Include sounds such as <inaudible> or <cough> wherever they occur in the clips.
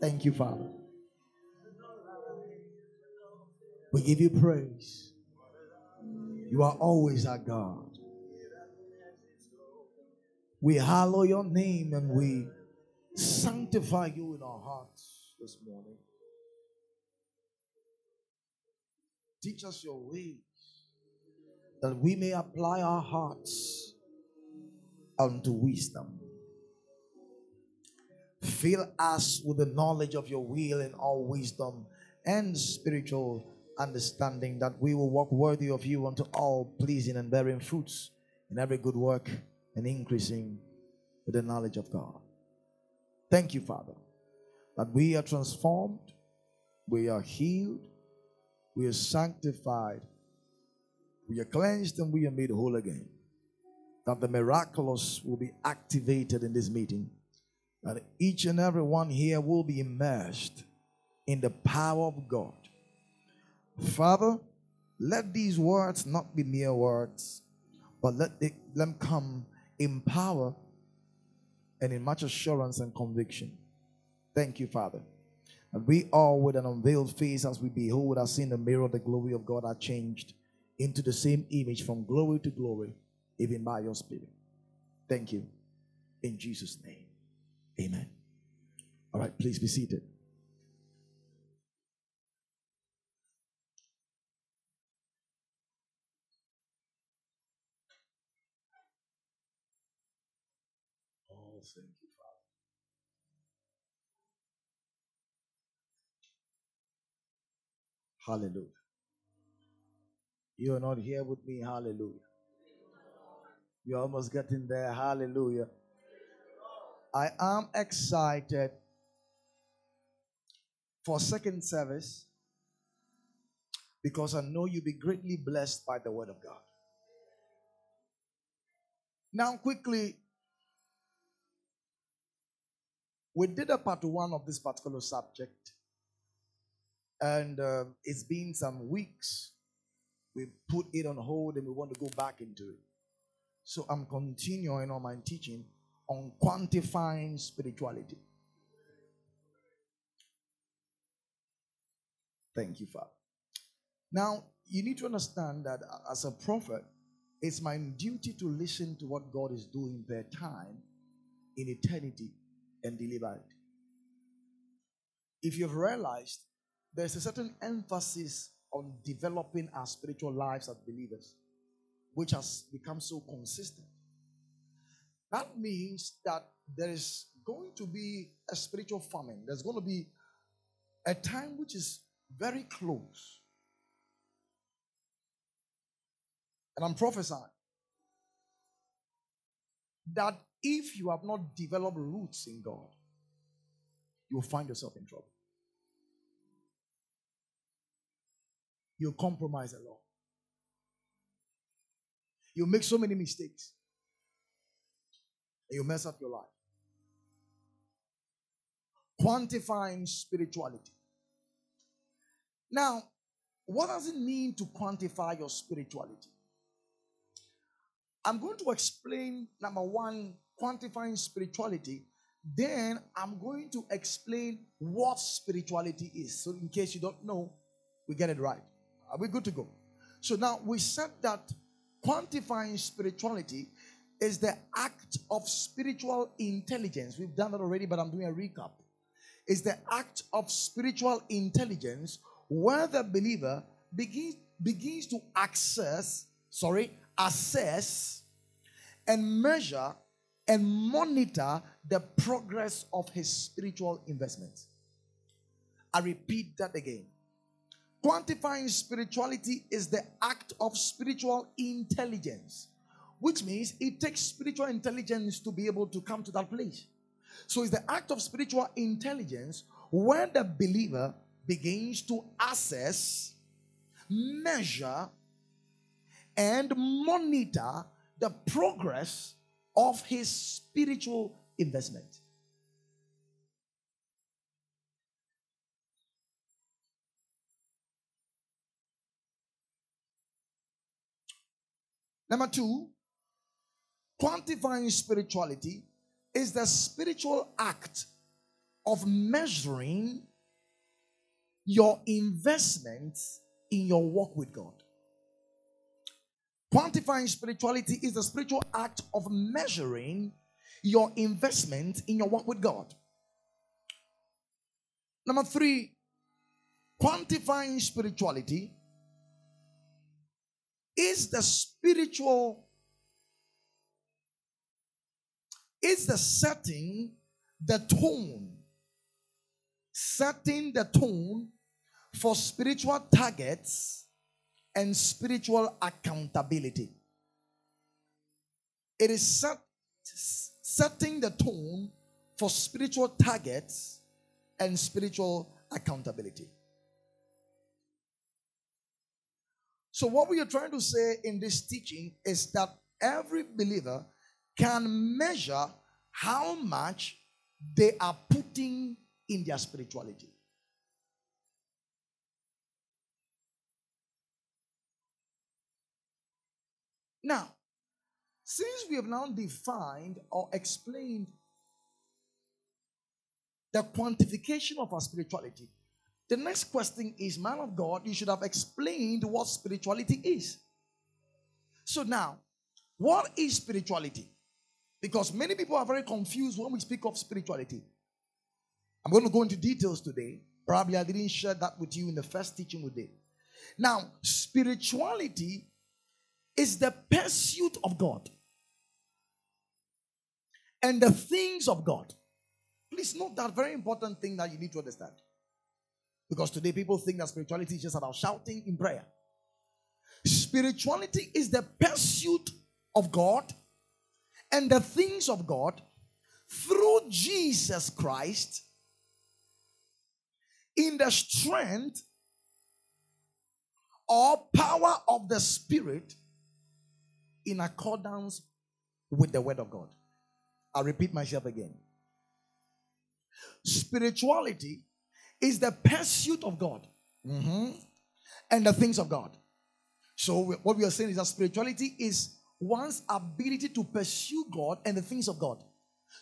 Thank you, Father. We give you praise. You are always our God. We hallow your name and we sanctify you in our hearts this morning. Teach us your ways that we may apply our hearts unto wisdom. Fill us with the knowledge of your will and all wisdom and spiritual understanding that we will walk worthy of you unto all pleasing and bearing fruits in every good work and increasing with the knowledge of God. Thank you, Father, that we are transformed, we are healed, we are sanctified, we are cleansed, and we are made whole again. That the miraculous will be activated in this meeting, that each and every one here will be immersed in the power of God. Father, let these words not be mere words, but let them come in power and in much assurance and conviction. Thank you, Father. And we all, with an unveiled face, as we behold us in the mirror, the glory of God are changed into the same image from glory to glory, even by your Spirit. Thank you. In Jesus' name. Amen. All right, please be seated. Oh, thank you, Father. Hallelujah. You are not here with me. Hallelujah. You're almost getting there. Hallelujah. I am excited for second service because I know you'll be greatly blessed by the word of God. Now, quickly, we did a part one of this particular subject, and uh, it's been some weeks. We put it on hold and we want to go back into it. So I'm continuing on my teaching on quantifying spirituality. Thank you, Father. Now, you need to understand that as a prophet, it's my duty to listen to what God is doing per time in eternity and deliver it. If you've realized, there's a certain emphasis on developing our spiritual lives as believers, which has become so consistent. That means that there is going to be a spiritual famine. There's going to be a time which is very close. And I'm prophesying that if you have not developed roots in God, you'll find yourself in trouble. You'll compromise a lot. You'll make so many mistakes. You'll mess up your life. Quantifying spirituality. Now, what does it mean to quantify your spirituality? I'm going to explain number one, quantifying spirituality. Then I'm going to explain what spirituality is. So, in case you don't know, we get it right. Are we good to go? So, now we said that quantifying spirituality is the act of spiritual intelligence. We've done that already, but I'm doing a recap. It's the act of spiritual intelligence where the believer begins, begins to access, sorry, assess and measure and monitor the progress of his spiritual investments. I repeat that again. Quantifying spirituality is the act of spiritual intelligence, which means it takes spiritual intelligence to be able to come to that place. So it's the act of spiritual intelligence where the believer begins to assess, measure, and monitor the progress of his spiritual investment. Number two, quantifying spirituality is the spiritual act of measuring your investments in your walk with God. Quantifying spirituality is the spiritual act of measuring your investment in your walk with God. Number three, quantifying spirituality is the spiritual is the setting the tone. Setting the tone for spiritual targets and spiritual accountability. It is set, setting the tone for spiritual targets and spiritual accountability. So, what we are trying to say in this teaching is that every believer can measure how much they are putting in their spirituality. Now, since we have now defined or explained the quantification of our spirituality, the next question is, man of God, you should have explained what spirituality is. So now, what is spirituality? Because many people are very confused when we speak of spirituality. I'm going to go into details today. Probably I didn't share that with you in the first teaching we did. Now, spirituality is the pursuit of God and the things of God. Please note that very important thing that you need to understand. Because today people think that spirituality is just about shouting in prayer. Spirituality is the pursuit of God and the things of God through Jesus Christ in the strength or power of the Spirit in accordance with the Word of God. I'll repeat myself again. Spirituality is the pursuit of God mm-hmm. and the things of God. So, what we are saying is that spirituality is one's ability to pursue God and the things of God.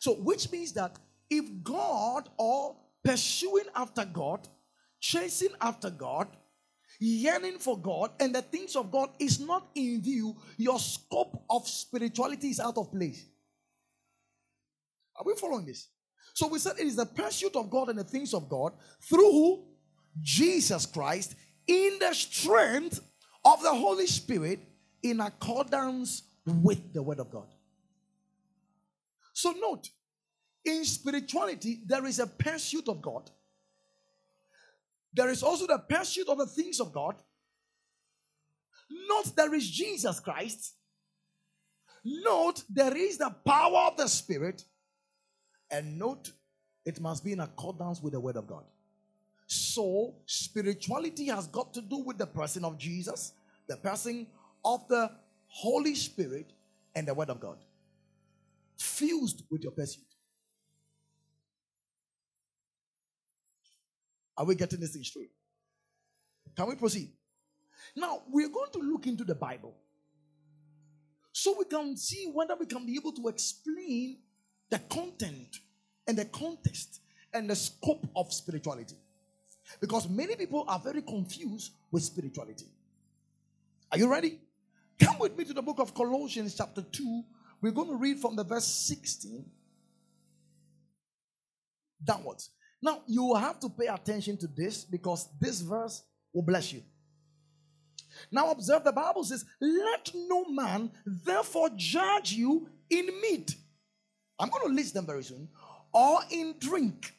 So, which means that if God or pursuing after God, chasing after God, yearning for God, and the things of God is not in view, your scope of spirituality is out of place. Are we following this? So we said it is the pursuit of God and the things of God through Jesus Christ in the strength of the Holy Spirit in accordance with the Word of God. So note, in spirituality, there is a pursuit of God. There is also the pursuit of the things of God. Note, there is Jesus Christ. Note, there is the power of the Spirit. And note, it must be in accordance with the word of God. So, spirituality has got to do with the person of Jesus, the person of the Holy Spirit, and the word of God. Fused with your pursuit. Are we getting this thing straight? Can we proceed? Now, we're going to look into the Bible so we can see whether we can be able to explain the content and the context and the scope of spirituality. Because many people are very confused with spirituality. Are you ready? Come with me to the book of Colossians, chapter 2. We're going to read from the verse 16 downwards. Now, you will have to pay attention to this because this verse will bless you. Now, observe the Bible says, Let no man therefore judge you in meat. I'm going to list them very soon or in drink,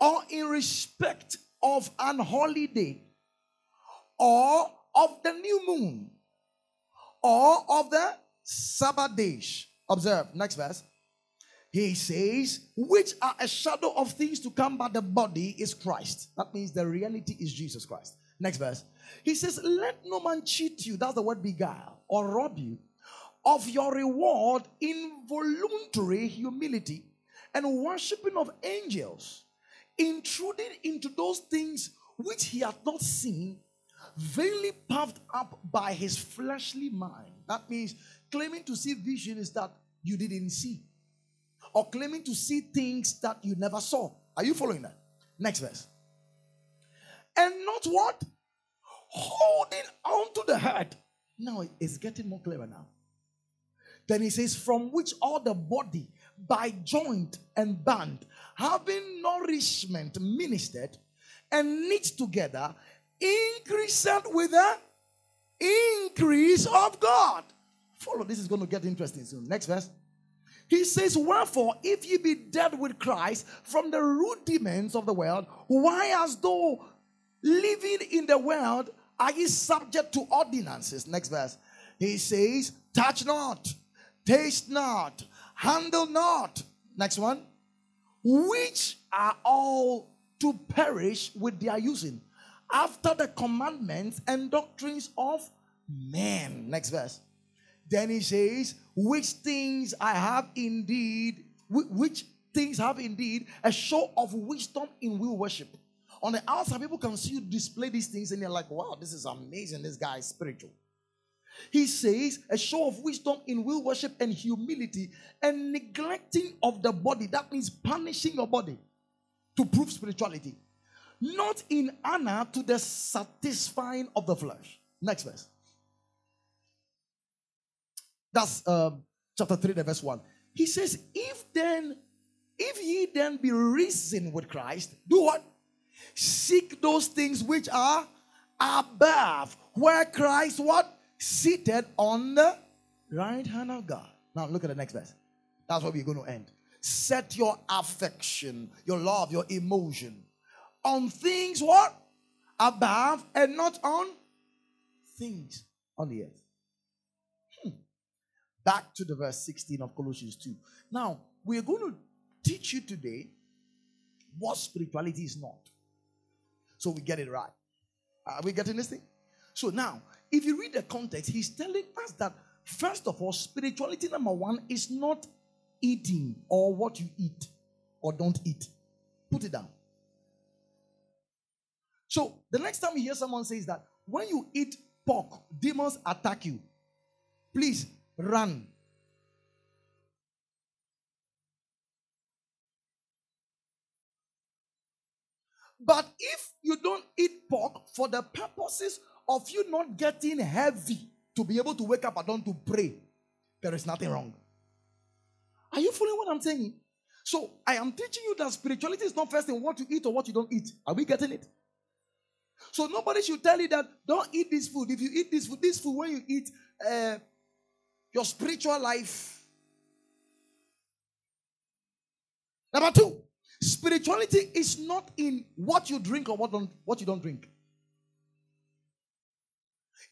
or in respect of an holiday, or of the new moon, or of the Sabbath days. Observe, next verse. He says, which are a shadow of things to come, but the body is Christ. That means the reality is Jesus Christ. Next verse. He says, Let no man cheat you, that's the word beguile, or rob you of your reward in voluntary humility and worshiping of angels, intruding into those things which he had not seen, vainly puffed up by his fleshly mind. That means claiming to see visions that you didn't see, or claiming to see things that you never saw. Are you following that? Next verse. And not what? Holding on to the head. Now it's getting more clever now. Then he says, from which all the body by joint and band, having nourishment ministered and knit together, increased with the increase of God. Follow, this is going to get interesting soon. Next verse. He says, Wherefore, if ye be dead with Christ from the rudiments of the world, why, as though living in the world, are ye subject to ordinances? Next verse. He says, Touch not, taste not, handle not. Next one. Which are all to perish with their using after the commandments and doctrines of men. Next verse. Then he says, Which things I have indeed, which things have indeed a show of wisdom in will worship. On the outside, people can see you display these things and they're like, wow, this is amazing. This guy is spiritual. He says, a show of wisdom in will worship and humility and neglecting of the body. That means punishing your body to prove spirituality. Not in honor to the satisfying of the flesh. Next verse. That's um, chapter 3, the verse 1. He says, If then, if ye then be risen with Christ, do what? Seek those things which are above, where Christ what? Seated on the right hand of God. Now look at the next verse. That's where we're going to end. Set your affection, your love, your emotion on things what? Above and not on things on the earth. Hmm. Back to the verse 16 of Colossians 2. Now, we're going to teach you today what spirituality is not. So we get it right. Are we getting this thing? So now, if you read the context, he's telling us that first of all, spirituality number one is not eating or what you eat or don't eat. Put it down. So the next time you hear someone says that when you eat pork, demons attack you, please run. But if you don't eat pork for the purposes of you not getting heavy to be able to wake up at dawn to pray, there is nothing wrong. Are you following what I'm saying? So I am teaching you that spirituality is not first in what you eat or what you don't eat. Are we getting it? So nobody should tell you that don't eat this food. If you eat this food, this food when you eat uh, your spiritual life. Number two, Spirituality is not in what you drink or what, don't, what you don't drink.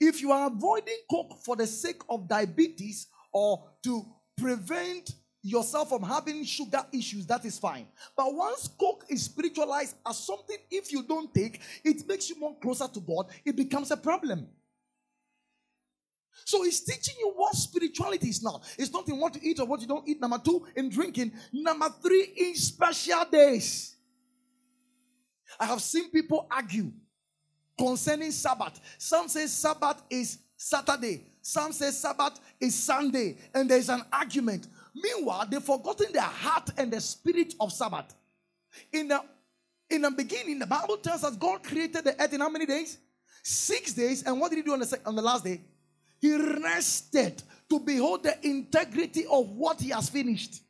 If you are avoiding Coke for the sake of diabetes or to prevent yourself from having sugar issues, that is fine. But once Coke is spiritualized as something, if you don't take, it makes you more closer to God, it becomes a problem. So he's teaching you what spirituality is not. It's not in what you eat or what you don't eat. Number two, in drinking. Number three, in special days. I have seen people argue concerning Sabbath. Some say Sabbath is Saturday. Some say Sabbath is Sunday. And there's an argument. Meanwhile, they've forgotten the heart and the spirit of Sabbath. In the, in the beginning, the Bible tells us God created the earth in how many days? Six days. And what did he do on the, on the last day? He rested to behold the integrity of what he has finished.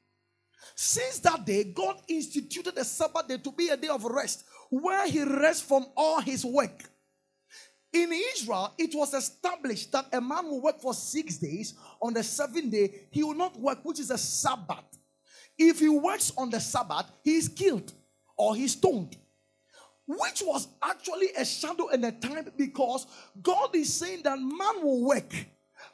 Since that day, God instituted the Sabbath day to be a day of rest where he rests from all his work. In Israel, it was established that a man will work for six days. On the seventh day, he will not work, which is a Sabbath. If he works on the Sabbath, he is killed or he's stoned which was actually a shadow and a time because God is saying that man will work,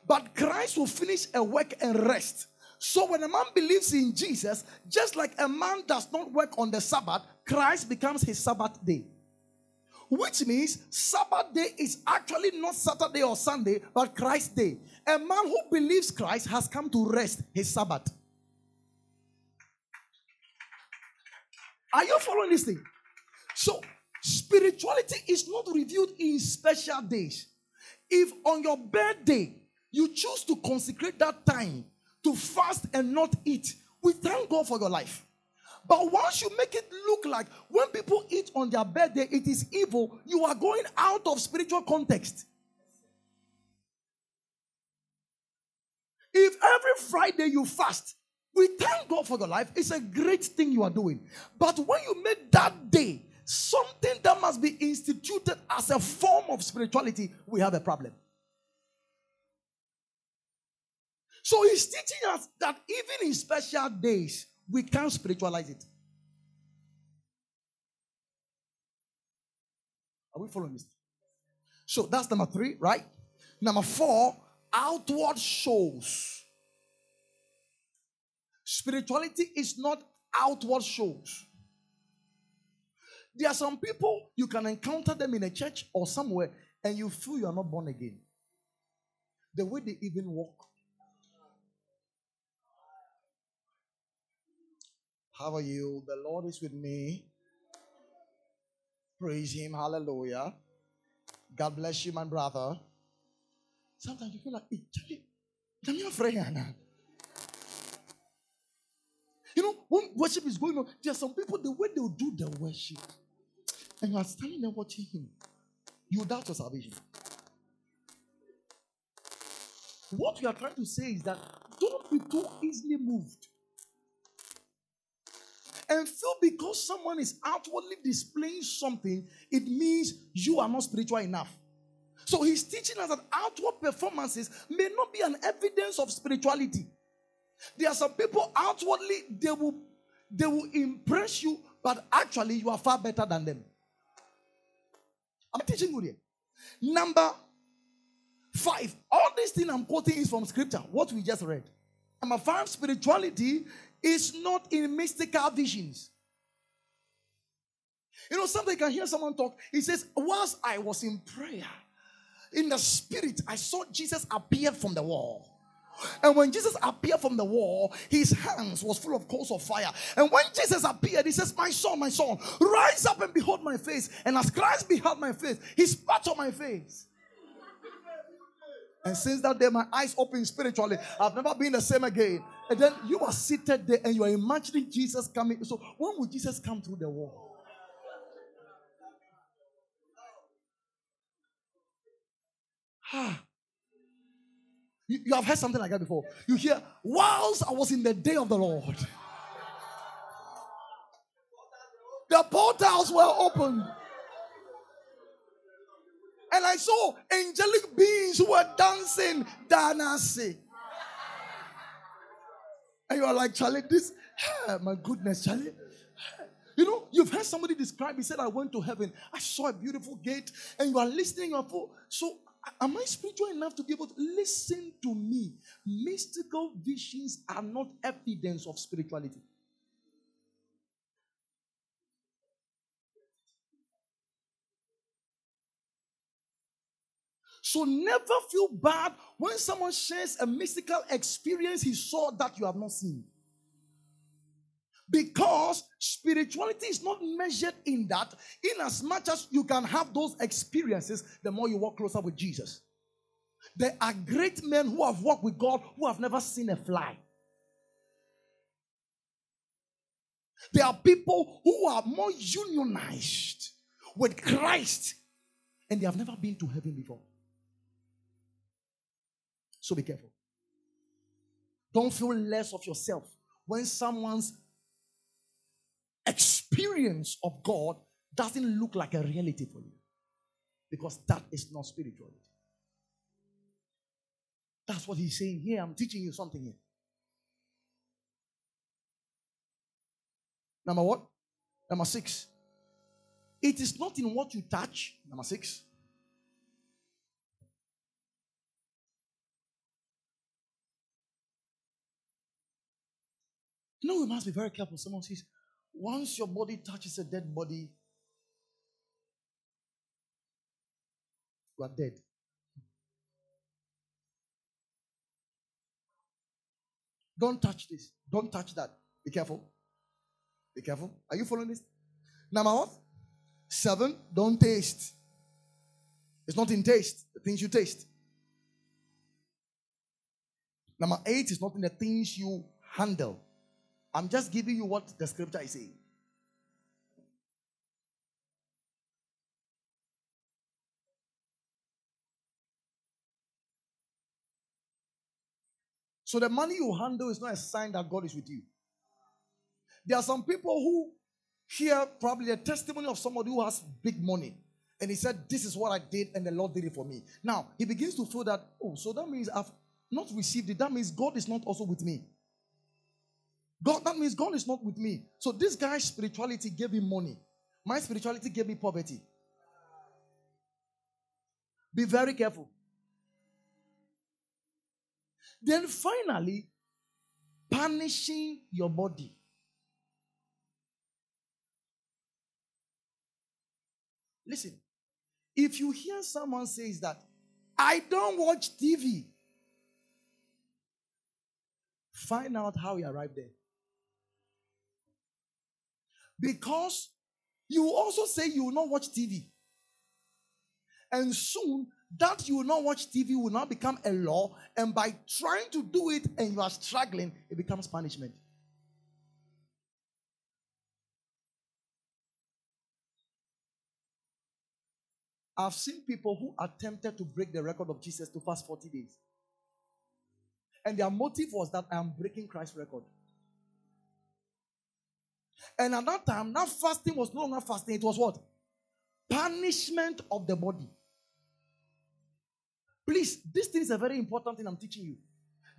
but Christ will finish a work and rest. So when a man believes in Jesus, just like a man does not work on the Sabbath, Christ becomes his Sabbath day. Which means Sabbath day is actually not Saturday or Sunday, but Christ's day. A man who believes Christ has come to rest his Sabbath. Are you following this thing? So Spirituality is not revealed in special days. If on your birthday you choose to consecrate that time to fast and not eat, we thank God for your life. But once you make it look like when people eat on their birthday, it is evil, you are going out of spiritual context. If every Friday you fast, we thank God for your life. It's a great thing you are doing. But when you make that day something that must be instituted as a form of spirituality, we have a problem. So he's teaching us that even in special days, we can't spiritualize it. Are we following this? So that's number three, right? Number four, outward shows. Spirituality is not outward shows. There are some people you can encounter them in a church or somewhere and you feel you are not born again. The way they even walk. How are you? The Lord is with me. Praise Him. Hallelujah. God bless you, my brother. Sometimes you feel like, hey, Charlie, you know, when worship is going on, there are some people, the way they'll do their worship, and you are standing there watching him, you doubt your salvation. What we are trying to say is that don't be too easily moved. And feel because someone is outwardly displaying something, it means you are not spiritual enough. So he's teaching us that outward performances may not be an evidence of spirituality. There are some people outwardly they will they will impress you, but actually you are far better than them. I'm teaching you here. Number five. All these things I'm quoting is from scripture, what we just read. Number five, spirituality is not in mystical visions. You know, sometimes you can hear someone talk. He says, Whilst I was in prayer, in the spirit, I saw Jesus appear from the wall. And when Jesus appeared from the wall, his hands was full of coals of fire. And when Jesus appeared, he says, My son, my son, rise up and behold my face. And as Christ beheld my face, he spat on my face. And since that day, my eyes opened spiritually. I've never been the same again. And then you are seated there and you are imagining Jesus coming. So when will Jesus come through the wall? Ah. You, you have heard something like that before. You hear, whilst I was in the day of the Lord, the portals were opened. And I saw angelic beings who were dancing Danasi. And you are like, Charlie, this, ah, my goodness, Charlie. You know, you've heard somebody describe, he said, I went to heaven, I saw a beautiful gate, and you are listening. So Am I spiritual enough to be able to listen to me? Mystical visions are not evidence of spirituality. So never feel bad when someone shares a mystical experience he saw that you have not seen. Because spirituality is not measured in that, in as much as you can have those experiences, the more you walk closer with Jesus. There are great men who have walked with God who have never seen a fly. There are people who are more unionized with Christ and they have never been to heaven before. So be careful. Don't feel less of yourself when someone's experience of God doesn't look like a reality for you. Because that is not spirituality. That's what he's saying here. I'm teaching you something here. Number what? Number six. It is not in what you touch. Number six. Know, we must be very careful. Someone says, once your body touches a dead body, you are dead. Don't touch this. Don't touch that. Be careful. Be careful. Are you following this? Number what? Seven, don't taste. It's not in taste, the things you taste. Number eight is not in the things you handle. I'm just giving you what the scripture is saying. So the money you handle is not a sign that God is with you. There are some people who hear probably the testimony of somebody who has big money. And he said, This is what I did, and the Lord did it for me. Now, he begins to feel that, oh, so that means I've not received it. That means God is not also with me. God, that means God is not with me. So this guy's spirituality gave him money. My spirituality gave me poverty. Be very careful. Then finally, punishing your body. Listen, if you hear someone says that, I don't watch TV, find out how he arrived there. Because you also say you will not watch TV. And soon that you will not watch TV will now become a law. And by trying to do it and you are struggling, it becomes punishment. I've seen people who attempted to break the record of Jesus to fast 40 days. And their motive was that I am breaking Christ's record. And at that time, that fasting was no longer fasting, it was what? Punishment of the body. Please, this thing is a very important thing I'm teaching you.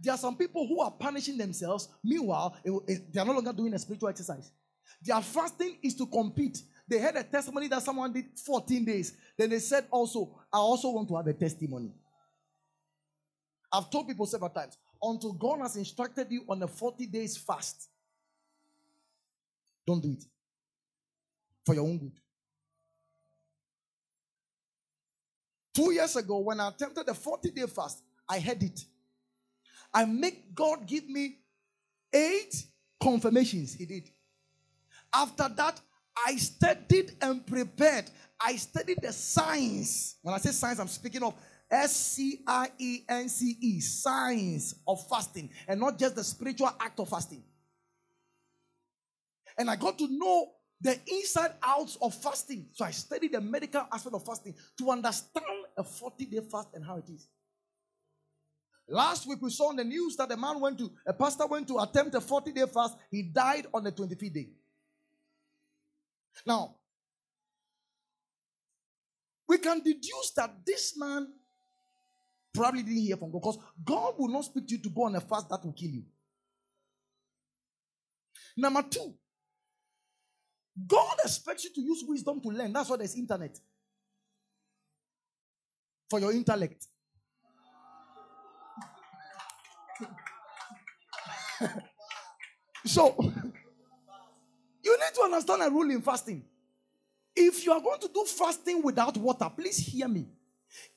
There are some people who are punishing themselves. Meanwhile, eh, eh, they are no longer doing a spiritual exercise. Their fasting is to compete. They had a testimony that someone did 14 days. Then they said, also, I also want to have a testimony. I've told people several times, until God has instructed you on a 40 days fast, don't do it for your own good. Two years ago, when I attempted a 40 day fast, I had it. I make God give me eight confirmations. He did. After that, I studied and prepared. I studied the science. When I say science, I'm speaking of S C I E N C E, science of fasting, and not just the spiritual act of fasting. And I got to know the inside outs of fasting. So I studied the medical aspect of fasting to understand a 40 day fast and how it is. Last week we saw on the news that a man went to, a pastor went to attempt a 40 day fast. He died on the 25th day. Now, we can deduce that this man probably didn't hear from God because God will not speak to you to go on a fast that will kill you. Number two, God expects you to use wisdom to learn. That's why there's internet. For your intellect. <laughs> so, <laughs> you need to understand a rule in fasting. If you are going to do fasting without water, please hear me.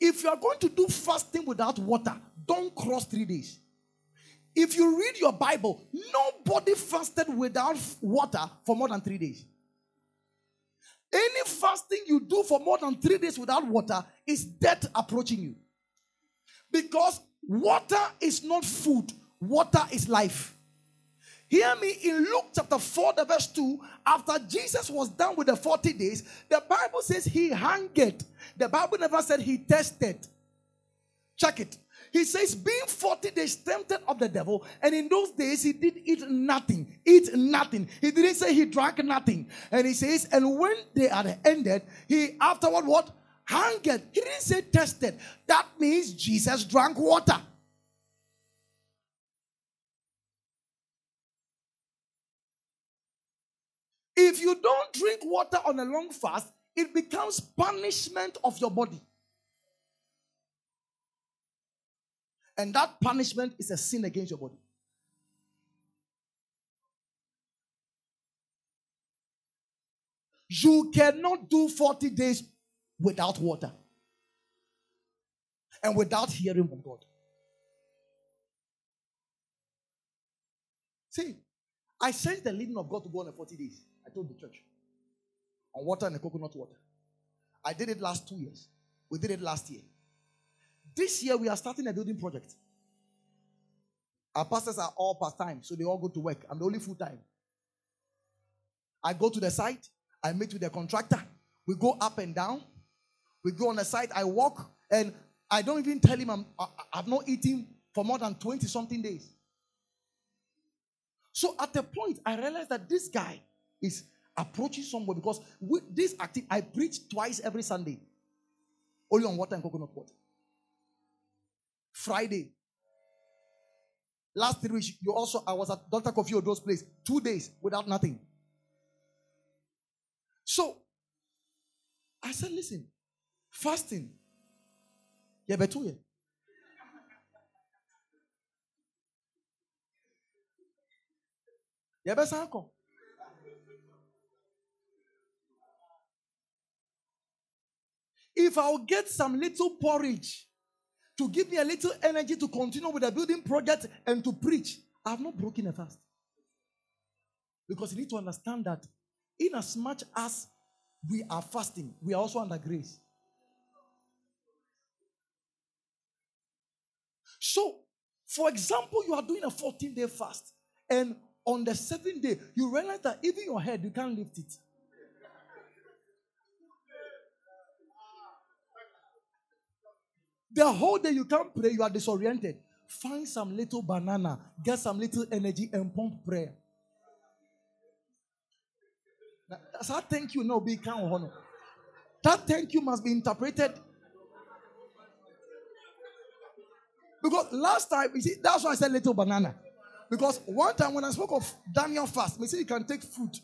If you are going to do fasting without water, don't cross three days. If you read your Bible, nobody fasted without water for more than three days. Any fasting you do for more than three days without water is death approaching you. Because water is not food, water is life. Hear me in Luke chapter 4, the verse 2. After Jesus was done with the 40 days, the Bible says he hungered. The Bible never said he tested. Check it. He says, being 40 days tempted of the devil, and in those days he did eat nothing. Eat nothing. He didn't say he drank nothing. And he says, and when they had ended, he afterward what? Hungered. He didn't say tested. That means Jesus drank water. If you don't drink water on a long fast, it becomes punishment of your body. And that punishment is a sin against your body. You cannot do 40 days without water and without hearing from God. See, I sent the leading of God to go on a 40 days. I told the church on water and the coconut water. I did it last two years. We did it last year. This year, we are starting a building project. Our pastors are all part time, so they all go to work. I'm the only full time. I go to the site, I meet with the contractor, we go up and down, we go on the site, I walk, and I don't even tell him I'm, I, I've not eaten for more than 20 something days. So at the point, I realized that this guy is approaching somewhere because with this active, I preach twice every Sunday, only on water and coconut water. Friday. Last three weeks, you also I was at Dr. Kofi Odo's place two days without nothing. So I said, listen, fasting. Yeah, but two Yeah, but If I'll get some little porridge to give me a little energy to continue with the building project and to preach, I have not broken a fast. Because you need to understand that in as much as we are fasting, we are also under grace. So, for example, you are doing a 14 day fast, and on the seventh day, you realize that even your head, you can't lift it. The whole day you can't pray, you are disoriented. Find some little banana, get some little energy, and pump prayer. That's how thank you no be count honor. That thank you must be interpreted. Because last time, you see, that's why I said little banana. Because one time when I spoke of Daniel fast, me say you can take fruit.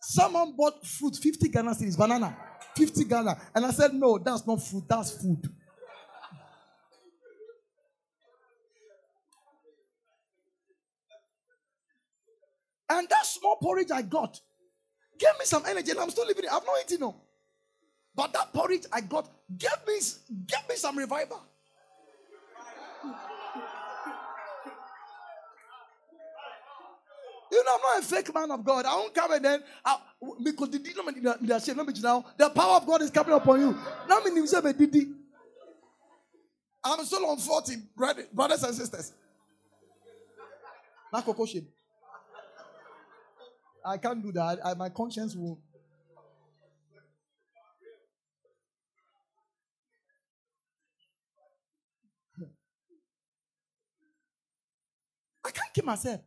Someone bought fruit, 50 Ghana cedis, banana. 50 Ghana. And I said, No, that's not food, that's food. And that small porridge I got gave me some energy, and I'm still living it. I've not eaten no. But that porridge I got gave me, gave me some revival. You know, I'm not a fake man of God. I won't come and then I, because the now the power of God is coming upon you. Now me say me didi. I'm still on 40, brothers and sisters. I can't do that. I, my conscience will. I can't keep myself.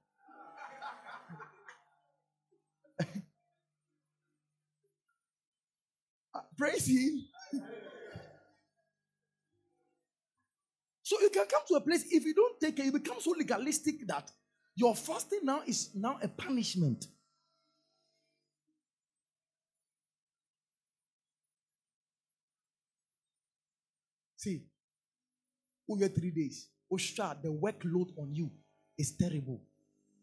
Praise Him. so you can come to a place, if you don't take it, you become so legalistic that your fasting now is now a punishment. See, we over three days, Osha, the workload on you is terrible.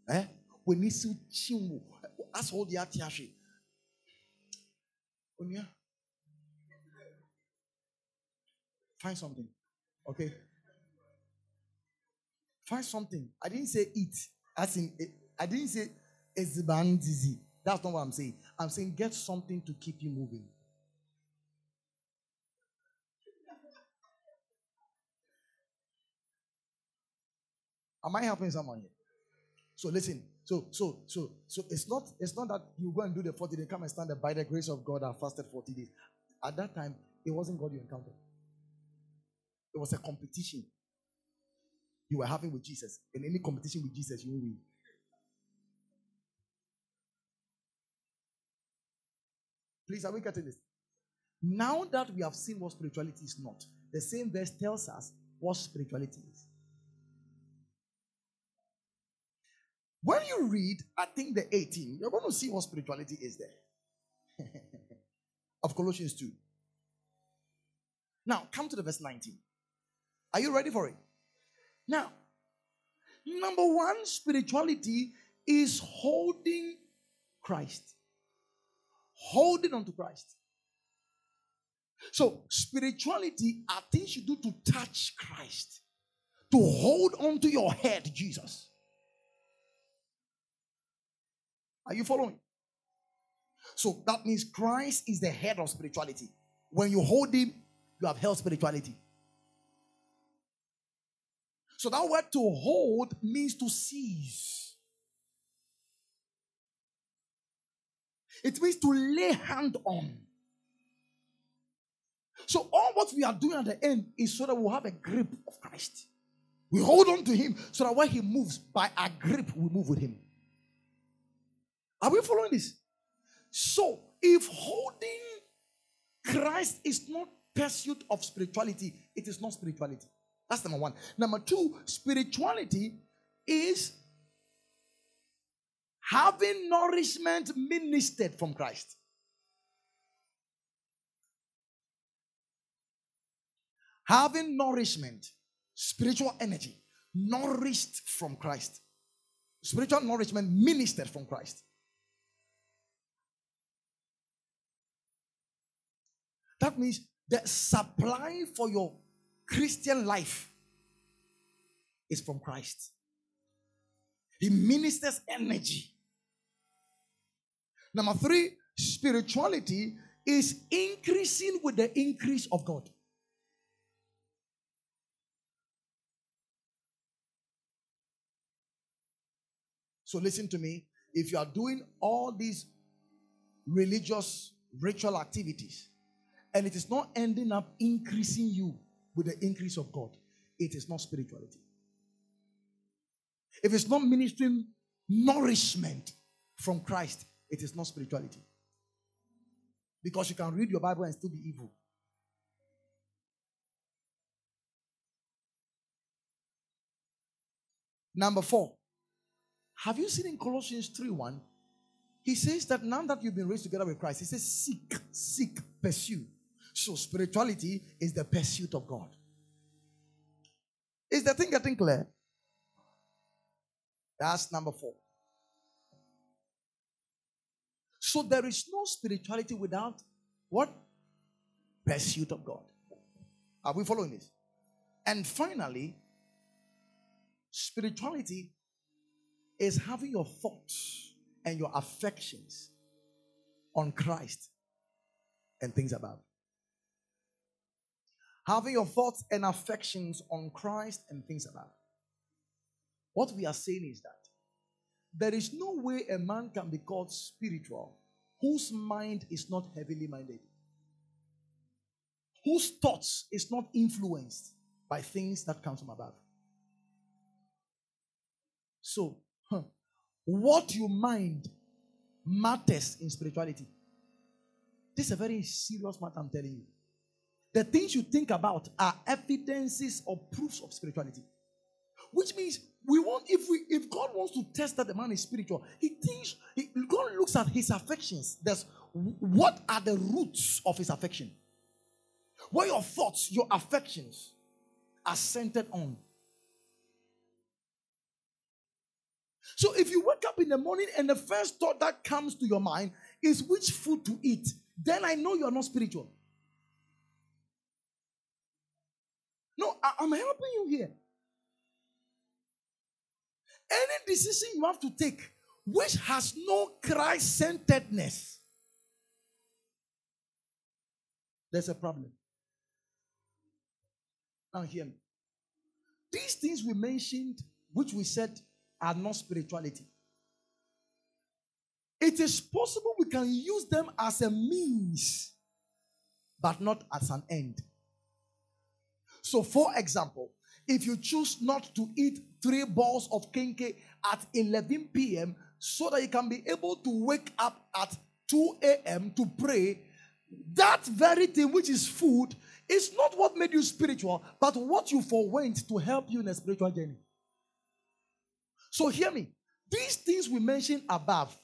Eh? When you see chimu, as all the atiashi. Find something. Okay? Find something. I didn't say eat. As in, eh, I didn't say ezibandizi. That's not what I'm saying. I'm saying get something to keep you moving. Am I helping someone here? So listen. So so so so it's not it's not that you go and do the 40 days, come and stand there by the grace of God. I fasted 40 days. At that time, it wasn't God you encountered. It was a competition you were having with Jesus. In any competition with Jesus, you win. Please, are we getting this? Now that we have seen what spirituality is not, the same verse tells us what spirituality is. When you read, I think the 18, you're going to see what spirituality is there. <laughs> of Colossians 2. Now, come to the verse 19. Are you ready for it? Now, number one, spirituality is holding Christ. Holding on to Christ. So, spirituality are things you do to touch Christ, to hold on to your head, Jesus. Are you following? So that means Christ is the head of spirituality. When you hold him, you have held spirituality. So that word to hold means to seize. It means to lay hand on. So all what we are doing at the end is so that we'll have a grip of Christ. We hold on to him so that when he moves, by a grip, we move with him. Are we following this? So if holding Christ is not pursuit of spirituality, it is not spirituality. That's number one. Number two, spirituality is having nourishment ministered from Christ. Having nourishment, spiritual energy, nourished from Christ. Spiritual nourishment ministered from Christ. That means the supply for your Christian life is from Christ. He ministers energy. Number three, spirituality is increasing with the increase of God. So listen to me. If you are doing all these religious ritual activities and it is not ending up increasing you with the increase of God, it is not spirituality. If it's not ministering nourishment from Christ, it is not spirituality. Because you can read your Bible and still be evil. Number four, have you seen in Colossians 3 1? He says that now that you've been raised together with Christ, he says, seek, seek, pursue. So spirituality is the pursuit of God. Is the thing getting clear? That's number four. So there is no spirituality without what? Pursuit of God. Are we following this? And finally, spirituality is having your thoughts and your affections on Christ and things above. Having your thoughts and affections on Christ and things above. What we are saying is that there is no way a man can be called spiritual whose mind is not heavily minded, whose thoughts is not influenced by things that come from above. So, huh, what you mind matters in spirituality. This is a very serious matter, I'm telling you. The things you think about are evidences or proofs of spirituality. Which means we want if we if God wants to test that the man is spiritual, he thinks he, God looks at his affections. That's what are the roots of his affection? What your thoughts, your affections are centered on. So if you wake up in the morning and the first thought that comes to your mind is which food to eat, then I know you are not spiritual. No, I, am helping you here. Any decision you have to take which has no Christ centeredness, there's a problem. Now, hear me. These things we mentioned, which we said are not spirituality. It is possible we can use them as a means, but not as an end. So, for example, if you choose not to eat three balls of kenkey at 11 p.m. so that you can be able to wake up at 2 a.m. to pray, that very thing which is food is not what made you spiritual, but what you forwent to help you in a spiritual journey. So hear me. These things we mentioned above,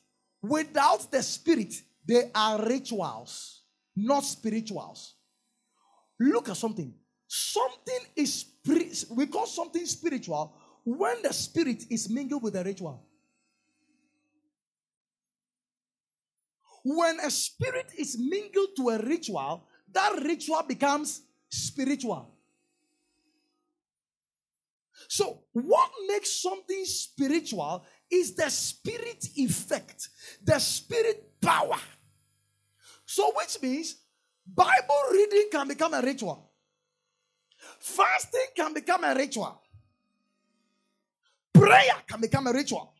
without the spirit, they are rituals, not spirituals. Look at something. Something is we call something spiritual when the spirit is mingled with the ritual. When a spirit is mingled to a ritual, that ritual becomes spiritual. So, what makes something spiritual is the spirit effect, the spirit power. So, which means Bible reading can become a ritual. Fasting can become a ritual. Prayer can become a ritual.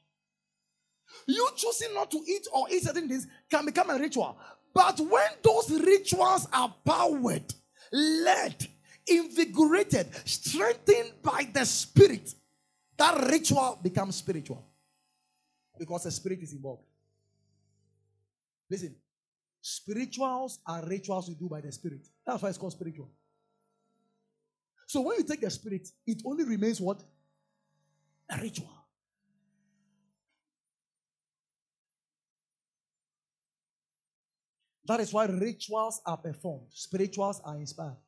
You choosing not to eat or eat certain things can become a ritual. But when those rituals are powered, led, invigorated, strengthened by the Spirit, that ritual becomes spiritual. Because the Spirit is involved. Listen, spirituals are rituals we do by the Spirit. That's why it's called spiritual. So when you take the Spirit, it only remains what? A ritual. That is why rituals are performed, spirituals are inspired.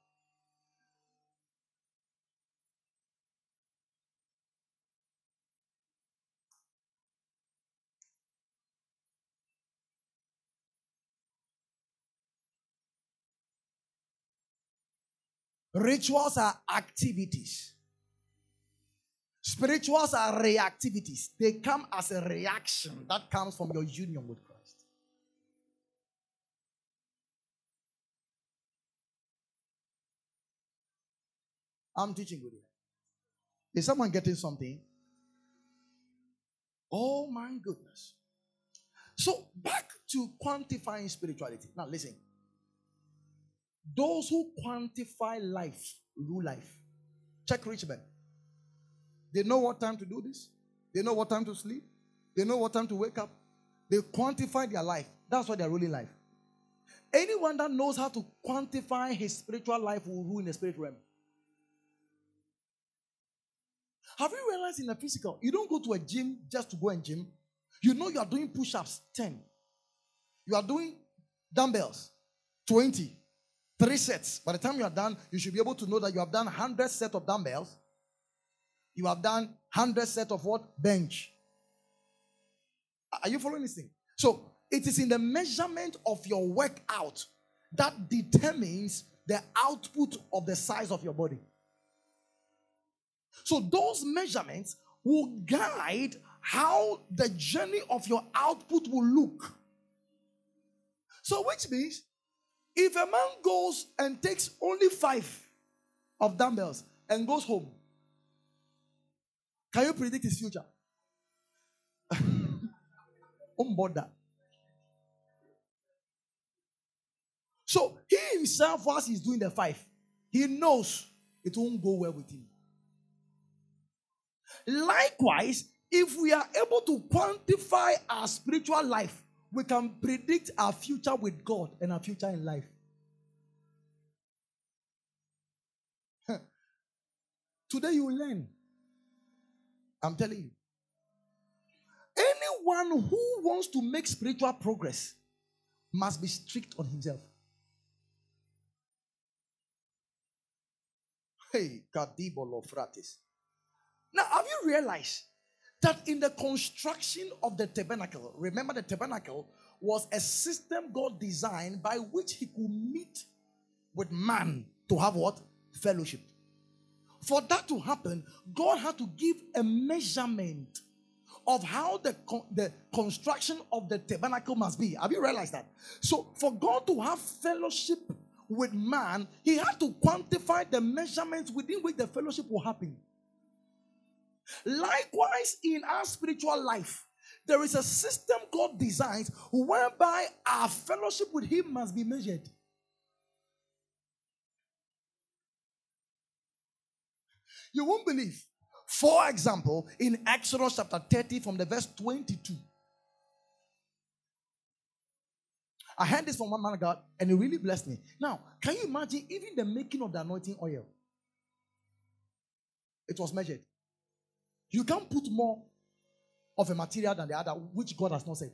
Rituals are activities. Spirituals are reactivities. They come as a reaction that comes from your union with Christ. I'm teaching you. Is someone getting something? Oh my goodness. So back to quantifying spirituality. Now listen. Those who quantify life rule life. Check rich men. They know what time to do this. They know what time to sleep. They know what time to wake up. They quantify their life. That's why they're ruling life. Anyone that knows how to quantify his spiritual life will rule in the spirit realm. Have you realized in the physical, you don't go to a gym just to go and gym. You know you are doing push-ups 10. You are doing dumbbells 20. Three sets. By the time you are done, you should be able to know that you have done 100 set of dumbbells. You have done 100 set of what? Bench. Are you following this thing? So, it is in the measurement of your workout that determines the output of the size of your body. So, those measurements will guide how the journey of your output will look. So, which means if a man goes and takes only five of dumbbells and goes home, can you predict his future? <laughs> Umbother. so he himself, whilst he's doing the five, he knows it won't go well with him. Likewise, if we are able to quantify our spiritual life, we can predict our future with God and our future in life. Today you learn. I'm telling you. Anyone who wants to make spiritual progress must be strict on himself. Hey, Kadibolo Fratis. Now, have you realized that in the construction of the tabernacle, remember the tabernacle was a system God designed by which he could meet with man to have what? Fellowship. For that to happen, God had to give a measurement of how the, the construction of the tabernacle must be. Have you realized that? So, for God to have fellowship with man, he had to quantify the measurements within which the fellowship will happen. Likewise, in our spiritual life, there is a system God designs whereby our fellowship with Him must be measured. You won't believe. For example, in Exodus chapter 30, from the verse 22. I heard this from one man of God, and it really blessed me. Now, can you imagine even the making of the anointing oil? It was measured. You can't put more of a material than the other, which God has not said.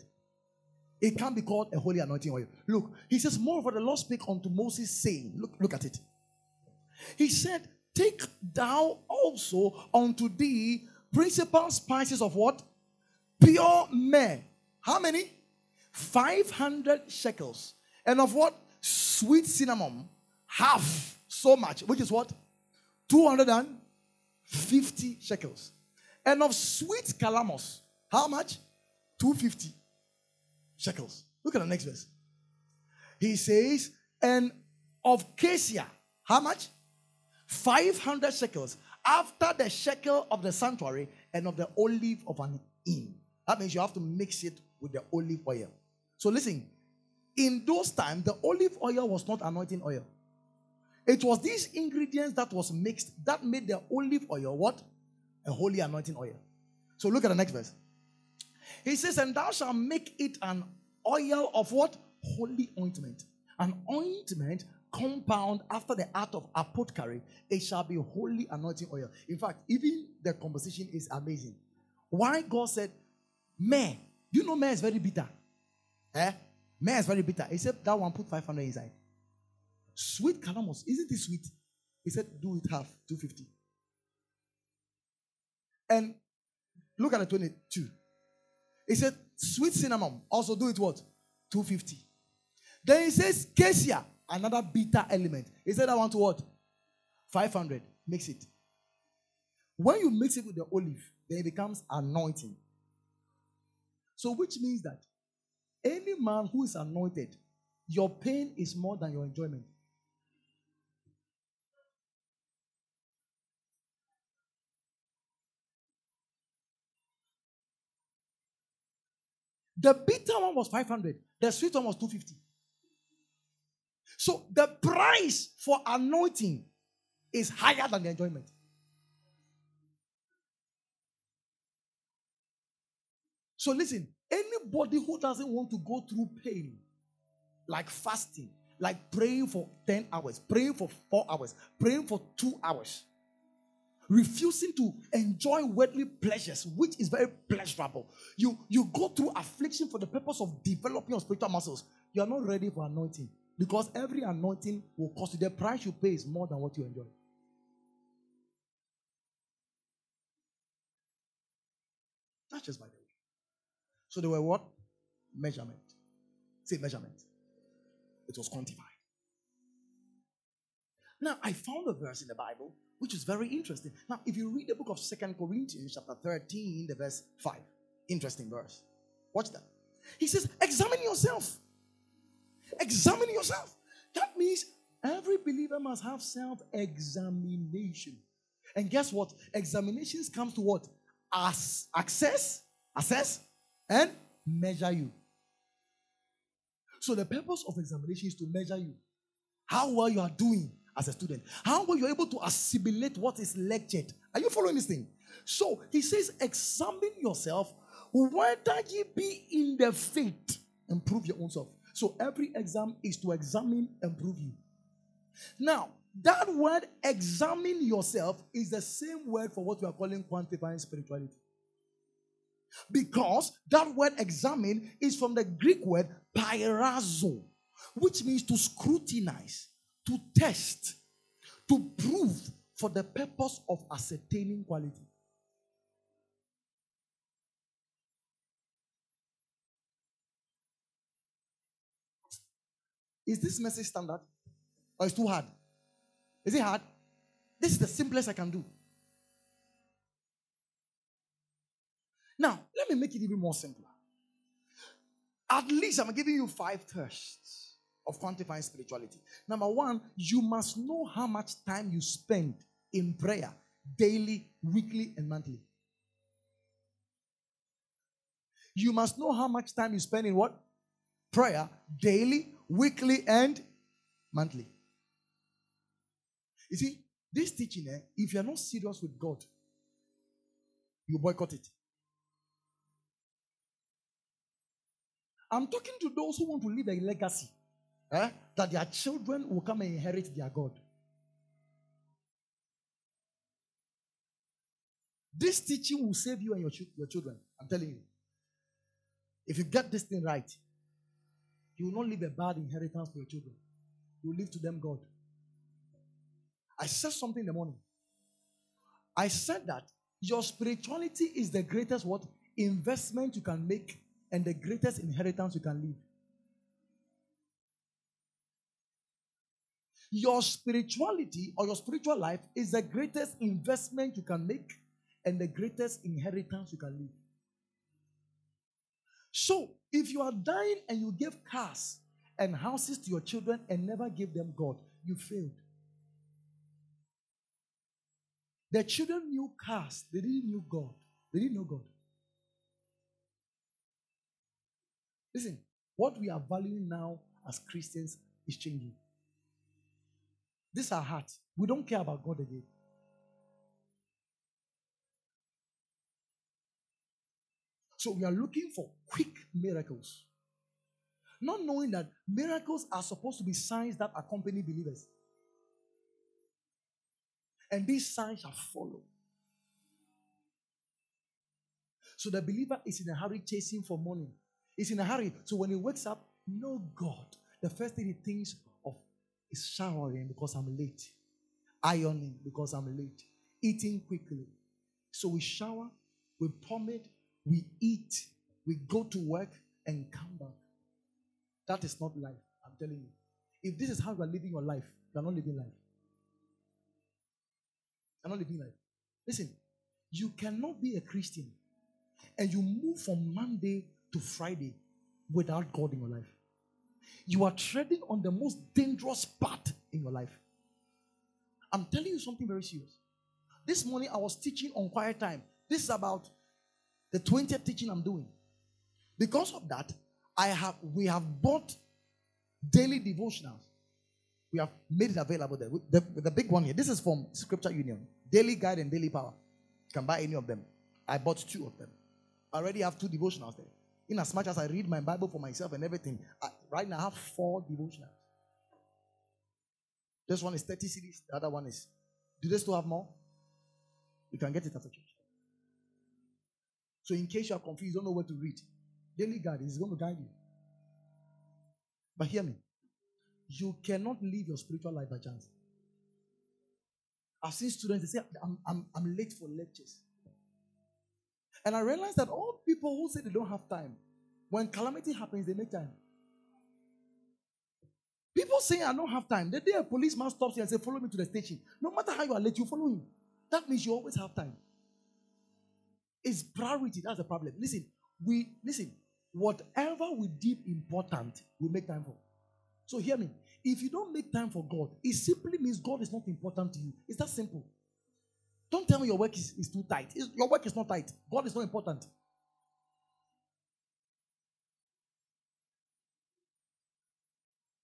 It can't be called a holy anointing oil. Look, he says, Moreover, the Lord spake unto Moses, saying, Look, look at it. He said, Take thou also unto thee principal spices of what? Pure myrrh. How many? 500 shekels. And of what? Sweet cinnamon. Half so much, which is what? 250 shekels. And of sweet calamus. How much? 250 shekels. Look at the next verse. He says, and of cassia. How much? 500 shekels. after the shekel of the sanctuary and of the olive of an hin. That means you have to mix it with the olive oil. So listen, in those times, the olive oil was not anointing oil. It was these ingredients that was mixed that made the olive oil what? A holy anointing oil. So look at the next verse. He says, And thou shalt make it an oil of what? Holy ointment. An ointment compound after the art of apothecary. It shall be holy anointing oil. In fact, even the composition is amazing. Why God said, Meh. You know, meh is very bitter. Eh? Meh is very bitter. He said, That one put 500 inside. Sweet calamus. Isn't it sweet? He said, Do it half, 250. And look at the 22. He said, Sweet cinnamon. Also do it what? 250. Then he says, Cassia, another bitter element. He said, I want to what? 500. Mix it. When you mix it with the olive, then it becomes anointing. So, which means that any man who is anointed, your pain is more than your enjoyment. The bitter one was 500, the sweet one was 250. So the price for anointing is higher than the enjoyment. So listen, anybody who doesn't want to go through pain, like fasting, like praying for 10 hours, praying for 4 hours, praying for 2 hours, refusing to enjoy worldly pleasures, which is very pleasurable. You, you go through affliction for the purpose of developing your spiritual muscles. You are not ready for anointing because every anointing will cost you. The price you pay is more than what you enjoy. That's just by the way. So they were what? Measurement. Say measurement. It was quantified. Now, I found a verse in the Bible which is very interesting. Now, if you read the book of Second Corinthians, chapter 13, the verse 5, interesting verse. Watch that. He says, Examine yourself. Examine yourself. That means every believer must have self examination. And guess what? Examinations come to what? As access, assess, and measure you. So the purpose of examination is to measure you. How well you are doing as a student. How were you able to assimilate what is lectured? Are you following this thing? So he says, examine yourself whether ye be in the faith and prove your own self. So every exam is to examine and prove you. Now, that word examine yourself is the same word for what we are calling quantifying spirituality. Because that word examine is from the Greek word peirazo, which means to scrutinize to test, to prove for the purpose of ascertaining quality. Is this message standard? Or is too hard? Is it hard? This is the simplest I can do. Now, let me make it even more simpler. At least I'm giving you five tests of quantifying spirituality. Number one, you must know how much time you spend in prayer daily, weekly, and monthly. You must know how much time you spend in what? Prayer daily, weekly, and monthly. You see, this teaching, eh, if you're not serious with God, you boycott it. I'm talking to those who want to leave a legacy eh, that their children will come and inherit their God. This teaching will save you and your, your children. I'm telling you. If you get this thing right, you will not leave a bad inheritance for your children. You will leave to them God. I said something in the morning. I said that your spirituality is the greatest what investment you can make and the greatest inheritance you can leave. Your spirituality or your spiritual life is the greatest investment you can make and the greatest inheritance you can leave. So, if you are dying and you give cars and houses to your children and never give them God, you failed. The children knew cars, they didn't know God. They didn't know God. Listen, what we are valuing now as Christians is changing. This is our heart. We don't care about God again. So we are looking for quick miracles. Not knowing that miracles are supposed to be signs that accompany believers. And these signs shall follow. So the believer is in a hurry chasing for money. He's in a hurry. So when he wakes up, no God. The first thing he thinks is showering because I'm late, ironing because I'm late, eating quickly. So we shower, we pomade, we eat, we go to work and come back. That is not life. I'm telling you. If this is how you are living your life, you are not living life. You are not living life. Listen, you cannot be a Christian and you move from Monday to Friday without God in your life. You are treading on the most dangerous path in your life. I'm telling you something very serious. This morning I was teaching on quiet time. This is about the 20th teaching I'm doing. Because of that, I have we have bought daily devotionals. We have made it available there. The, the big one here. This is from Scripture Union. Daily Guide and Daily Power. You can buy any of them. I bought two of them. I already have two devotionals there. In as much as I read my Bible for myself and everything, I, right now I have four devotionals. This one is 30 cedis. The other one is. Do they still have more? You can get it at the church. So, in case you are confused, don't know where to read, Daily Guide is going to guide you. But hear me. You cannot live your spiritual life by chance. I've seen students, they say, I'm, I'm, I'm late for lectures. And I realized that all people who say they don't have time, when calamity happens, they make time. People say I don't have time. The day a policeman stops you and says, Follow me to the station. No matter how you are late, you follow him. That means you always have time. It's priority. That's the problem. Listen, we listen, whatever we deem important, we make time for. So hear me. If you don't make time for God, it simply means God is not important to you. It's that simple. Don't tell me your work is, is too tight. It's, your work is not tight. God is not important.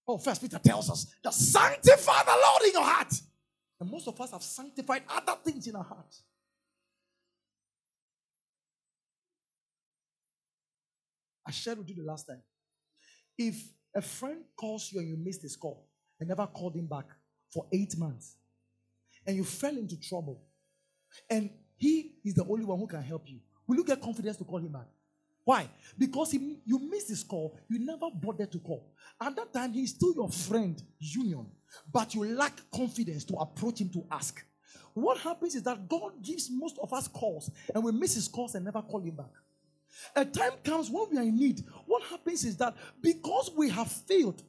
Oh, First Peter tells us that sanctify the Lord in your heart. And most of us have sanctified other things in our heart. I shared with you the last time. If a friend calls you and you missed his call and never called him back for eight months, and you fell into trouble, and he is the only one who can help you, will you get confidence to call him back? Why? Because he, you missed his call, you never bothered to call. At that time, he's still your friend, Union, but you lack confidence to approach him to ask. What happens is that God gives most of us calls, and we miss his calls and never call him back. A time comes when we are in need. What happens is that because we have failed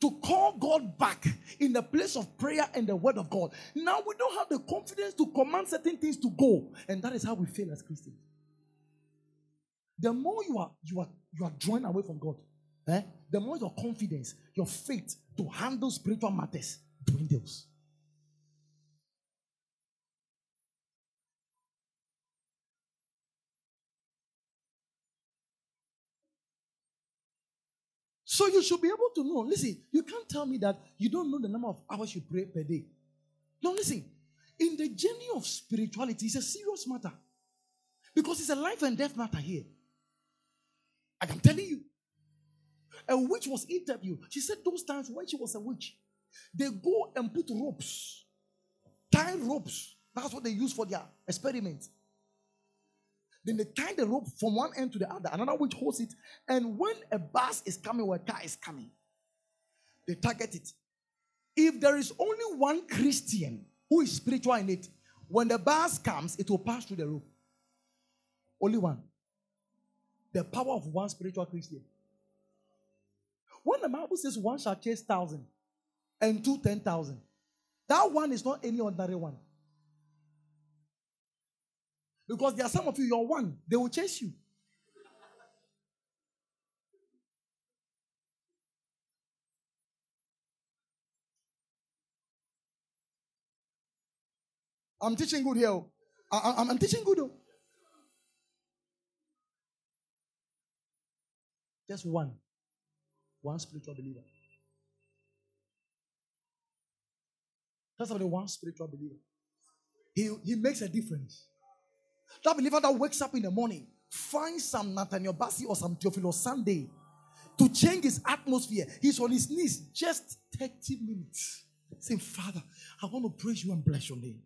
to call God back in the place of prayer and the word of God, now we don't have the confidence to command certain things to go. And that is how we fail as Christians. The more you are you are you are drawn away from God, eh, the more your confidence, your faith to handle spiritual matters dwindles. So you should be able to know. Listen, you can't tell me that you don't know the number of hours you pray per day. No, listen. In the journey of spirituality, it's a serious matter. Because it's a life and death matter here. I am telling you. A witch was interviewed. She said those times when she was a witch, they go and put ropes, tie ropes. That's what they use for their experiments. Then they tie the rope from one end to the other. Another witch holds it. And when a bus is coming or a car is coming, they target it. If there is only one Christian who is spiritual in it, when the bus comes, it will pass through the rope. Only one. The power of one spiritual Christian. When the Bible says one shall chase thousand and two ten thousand, that one is not any ordinary one. Because there are some of you, you're one, they will chase you. I'm teaching good here. I, am teaching good. Though. Just one. One spiritual believer. That's the one spiritual believer. He, he makes a difference. That believer that wakes up in the morning, finds some Nathaniel Bassey or some Theophilus Sunday to change his atmosphere. He's on his knees just 30 minutes. Saying, Father, I want to praise you and bless your name.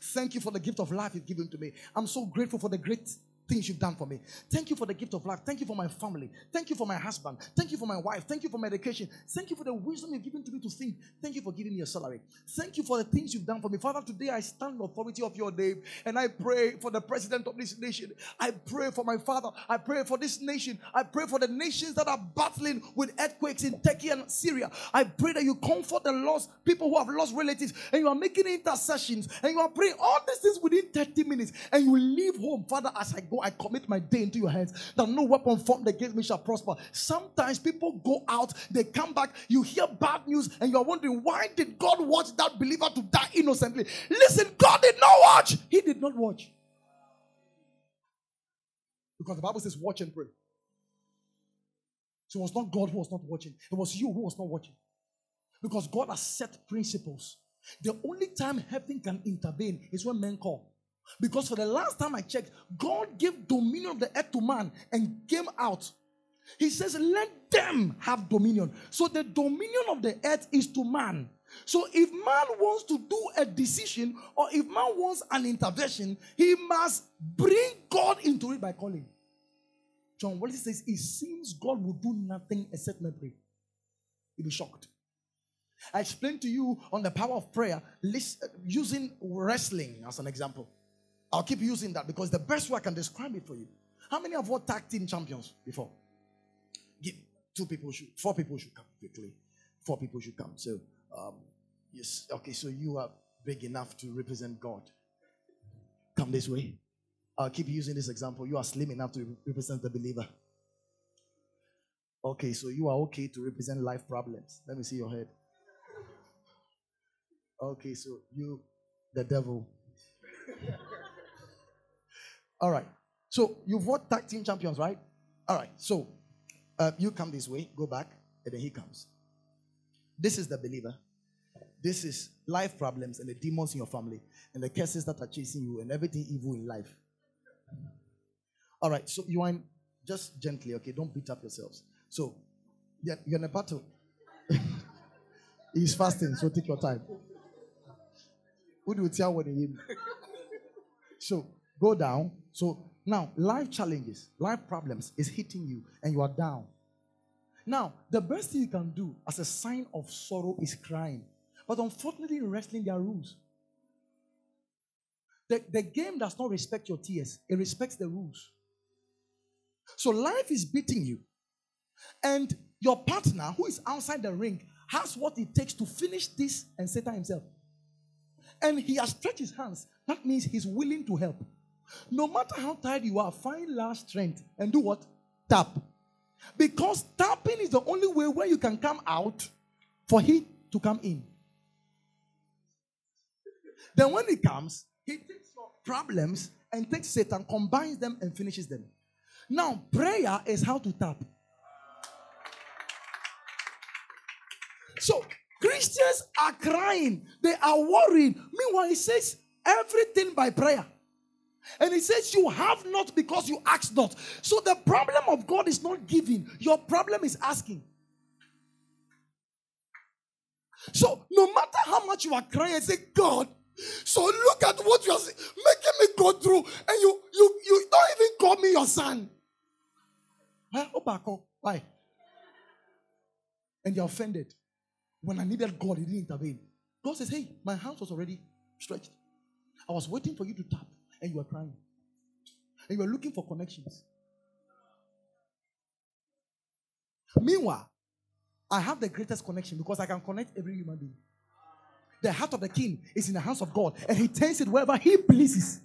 Thank you for the gift of life you've given to me. I'm so grateful for the great things you've done for me. Thank you for the gift of life. Thank you for my family. Thank you for my husband. Thank you for my wife. Thank you for my medication. Thank you for the wisdom you've given to me to think. Thank you for giving me a salary. Thank you for the things you've done for me. Father, today I stand in authority of your name and I pray for the president of this nation. I pray for my father. I pray for this nation. I pray for the nations that are battling with earthquakes in Turkey and Syria. I pray that you comfort the lost people who have lost relatives and you are making intercessions and you are praying all these things within 30 minutes and you leave home. Father, as I go I commit my day into your hands, that no weapon formed against me shall prosper. Sometimes people go out, they come back, you hear bad news, and you're wondering, why did God watch that believer to die innocently? Listen, God did not watch. He did not watch. Because the Bible says, watch and pray. So it was not God who was not watching, it was you who was not watching. Because God has set principles. The only time heaven can intervene is when men call. Because for the last time I checked, God gave dominion of the earth to man and came out. He says, Let them have dominion. So the dominion of the earth is to man. So if man wants to do a decision or if man wants an intervention, he must bring God into it by calling. John Wesley says, It seems God will do nothing except me pray. You'll be shocked. I explained to you on the power of prayer, using wrestling as an example. I'll keep using that because the best way I can describe it for you. How many have what tag team champions before? Give two people should, four people should come quickly. Four people should come. So, um, yes, okay. So you are big enough to represent God. Come this way. I'll keep using this example. You are slim enough to represent the believer. Okay, so you are okay to represent life problems. Let me see your head. Okay, so you, the devil. <laughs> All right. So you've won tag team champions, right? All right. So uh, you come this way, go back, and then he comes. This is the believer. This is life problems and the demons in your family and the curses that are chasing you and everything evil in life. All right. So you are in, just gently, okay? Don't beat up yourselves. So you're, you're in a battle. <laughs> He's fasting, so take your time. Who do you tell when him? So go down. So now, life challenges, life problems is hitting you, and you are down. Now, the best thing you can do as a sign of sorrow is crying. But unfortunately, in wrestling, there are rules. The, the game does not respect your tears, it respects the rules. So life is beating you. And your partner, who is outside the ring, has what it takes to finish this and Satan himself. And he has stretched his hands. That means he's willing to help. No matter how tired you are, find last strength and do what? Tap. Because tapping is the only way where you can come out for him to come in. Then when he comes, he takes your problems and takes Satan, combines them, and finishes them. Now, prayer is how to tap. So, Christians are crying, they are worried. Meanwhile, he says everything by prayer. And he says, You have not because you ask not. So the problem of God is not giving, your problem is asking. So no matter how much you are crying, say, God, so look at what you are making me go through, and you you you don't even call me your son. Why? And you're offended. When I needed God, He didn't intervene. God says, Hey, my hands was already stretched. I was waiting for you to tap and you were crying. And you were looking for connections. Meanwhile, I have the greatest connection because I can connect every human being. The heart of the king is in the hands of God, and he turns it wherever he pleases.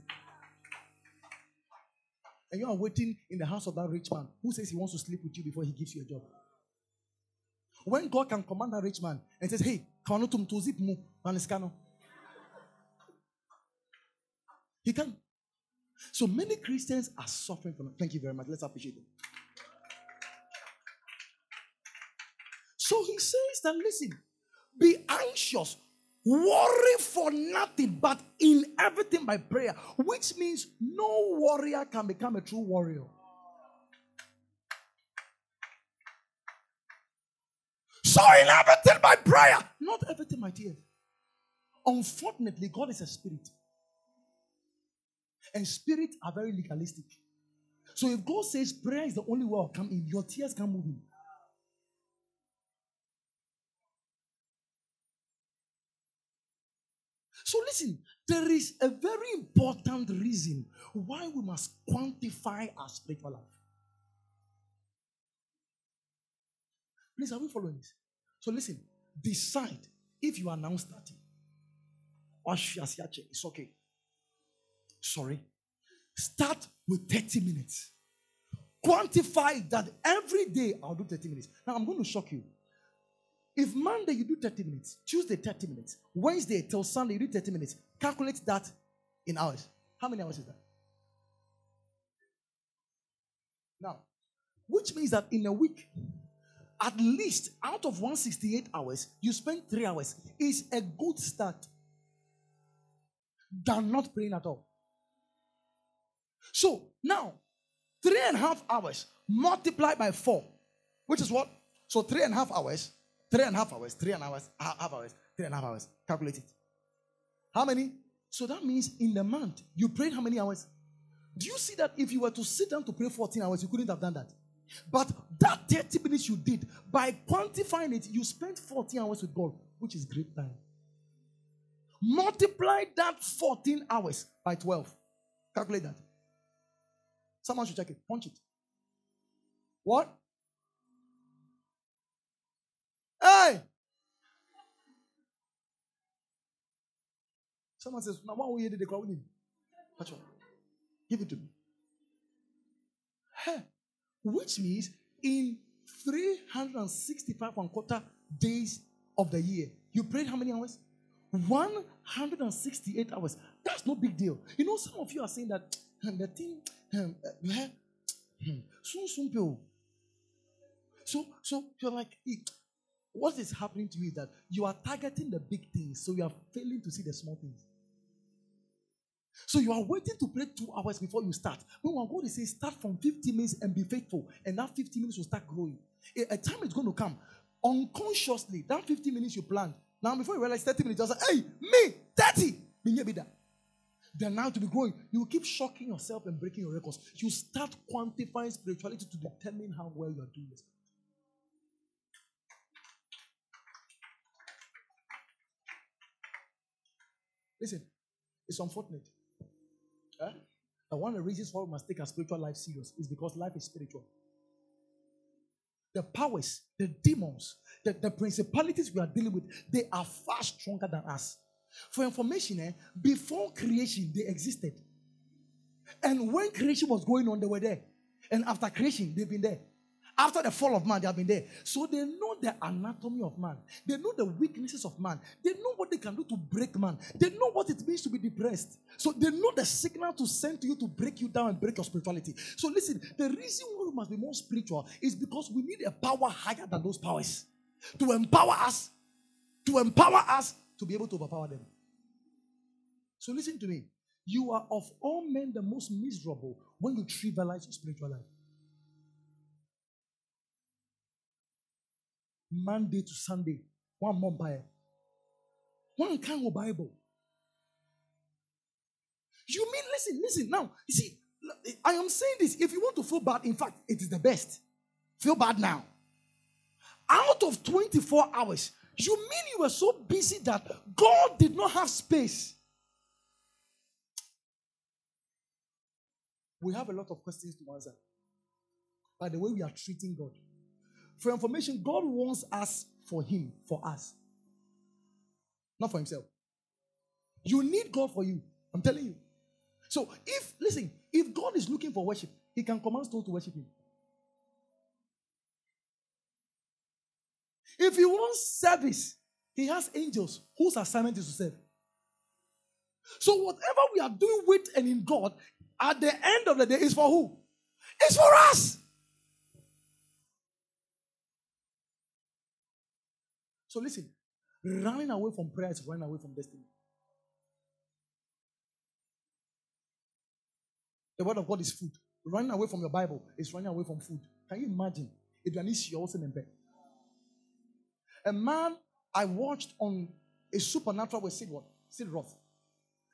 And you are waiting in the house of that rich man who says he wants to sleep with you before he gives you a job. When God can command that rich man and says, Hey, kano tum to zip mu, maniscano. He can. So many Christians are suffering from. Thank you very much. Let's appreciate it. So he says that listen, be anxious, worry for nothing, but in everything by prayer, which means no warrior can become a true warrior. So in everything by prayer, not everything, my dear. Unfortunately, God is a spirit. And spirits are very legalistic. So if God says prayer is the only way of coming in, your tears can't move in. So listen, there is a very important reason why we must quantify our spiritual life. Please, are we following this? So listen, decide if you are now starting. It's okay. Sorry. Start with 30 minutes. Quantify that every day I'll do 30 minutes. Now I'm going to shock you. If Monday you do 30 minutes, Tuesday 30 minutes, Wednesday till Sunday you do 30 minutes, calculate that in hours. How many hours is that? Now, which means that in a week, at least out of 168 hours, you spend three hours. Is a good start than not praying at all. So now, three and a half hours multiplied by four, which is what? So three and a half hours, three and a half hours, three and a half hours, half hours, three and a half hours. Calculate it. How many? So that means in the month, you prayed how many hours? Do you see that if you were to sit down to pray 14 hours, you couldn't have done that? But that 30 minutes you did, by quantifying it, you spent 14 hours with God, which is great time. Multiply that 14 hours by 12. Calculate that. Someone should check it. Punch it. What? Hey! Someone says, Now, what you do? The crowd Watch Give it to me. Hey. Which means in 365 and quarter days of the year, you prayed how many hours? 168 hours. That's no big deal. You know, some of you are saying that the thing, um, uh, soon, soon, So, so you're like, what is happening to you is that you are targeting the big things, so you are failing to see the small things. So you are waiting to pray two hours before you start. When one God is saying start from 50 minutes and be faithful, and that 50 minutes will start growing. A, time is going to come. Unconsciously, that 50 minutes you planned. Now, before you realize 30 minutes, you say, hey, me, 30. Then now to be growing, you will keep shocking yourself and breaking your records. You start quantifying spirituality to determine how well you are doing this. Listen, it's unfortunate. Eh? One of the reasons why we must take our spiritual life serious is because life is spiritual. The powers, the demons, the, the principalities we are dealing with, they are far stronger than us. For information, eh, before creation, they existed. And when creation was going on, they were there. And after creation, they've been there. After the fall of man, they have been there. So they know the anatomy of man. They know the weaknesses of man. They know what they can do to break man. They know what it means to be depressed. So they know the signal to send to you to break you down and break your spirituality. So listen, the reason why we must be more spiritual is because we need a power higher than those powers to empower us, to empower us to be able to overpower them. So listen to me. You are of all men the most miserable when you trivialize your spiritual life. Monday to Sunday. One month by one kind of Bible. You mean, listen, listen. Now, you see, I am saying this. If you want to feel bad, in fact, it is the best. Feel bad now. Out of 24 hours, you mean you were so busy that God did not have space? We have a lot of questions to answer by the way we are treating God. For information, God wants us for Him, for us, not for Himself. You need God for you. I'm telling you. So, if, listen, if God is looking for worship, He can command stones to worship Him. If He wants service, He has angels whose assignment is to serve. So whatever we are doing with and in God, at the end of the day, is for who? It's for us. So listen, running away from prayer is running away from destiny. The word of God is food. Running away from your Bible is running away from food. Can you imagine? If you are A man I watched on a supernatural with Sid? Sid Roth.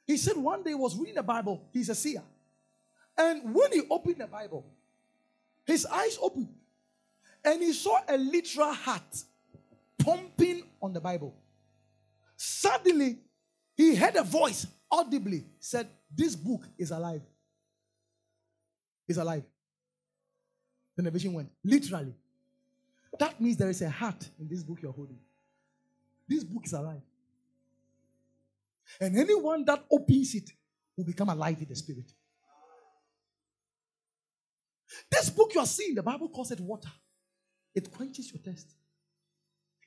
He said one day he was reading the Bible. He's a seer. And when he opened the Bible, his eyes opened. And he saw a literal heart pumping on the Bible. Suddenly, he heard a voice audibly said, This book is alive. Is alive. The vision went, literally. That means there is a heart in this book you're holding. This book is alive. And anyone that opens it will become alive in the spirit. This book you are seeing, the Bible calls it water. It quenches your thirst.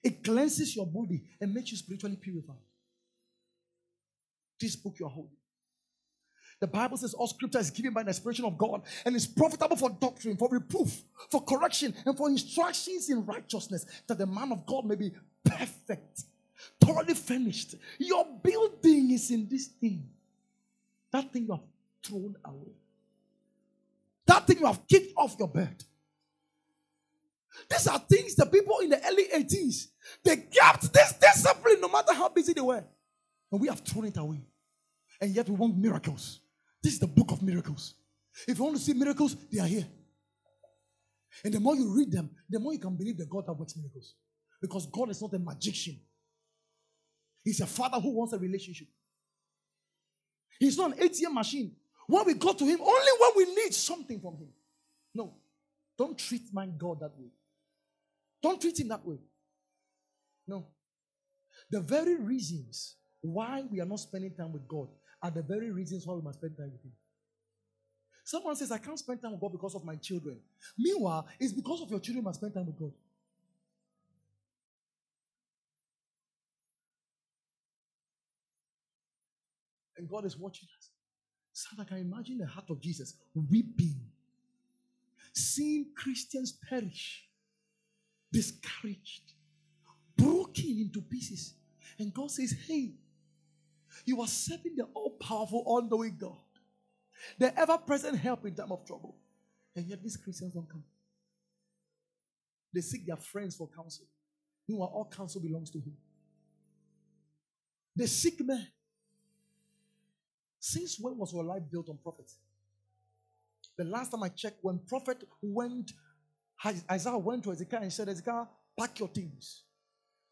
It cleanses your body and makes you spiritually purified. This book you are holding. The Bible says all scripture is given by the inspiration of God and is profitable for doctrine, for reproof, for correction, and for instructions in righteousness, that the man of God may be perfect, thoroughly finished. Your building is in this thing. That thing you have thrown away. That thing you have kicked off your bed. These are things the people in the early 80s, they kept this discipline no matter how busy they were. And we have thrown it away. And yet we want miracles. This is the book of miracles. If you want to see miracles, they are here. And the more you read them, the more you can believe that God that works miracles. Because God is not a magician. He's a father who wants a relationship. He's not an ATM machine. When we go to him, only when we need something from him. No. Don't treat my God that way. Don't treat him that way. No. The very reasons why we are not spending time with God are the very reasons why we must spend time with Him. Someone says, I can't spend time with God because of my children. Meanwhile, it's because of your children must spend time with God. And God is watching us. So I can imagine the heart of Jesus weeping, seeing Christians perish, discouraged, broken into pieces. And God says, Hey, you are serving the all powerful, all knowing God, the ever present help in time of trouble. And yet these Christians don't come. They seek their friends for counsel. Meanwhile, all counsel belongs to Him. They seek men. Since when was your life built on prophets? The last time I checked, when prophet went, Isaiah went to Ezekiel and said, Ezekiel, pack your things.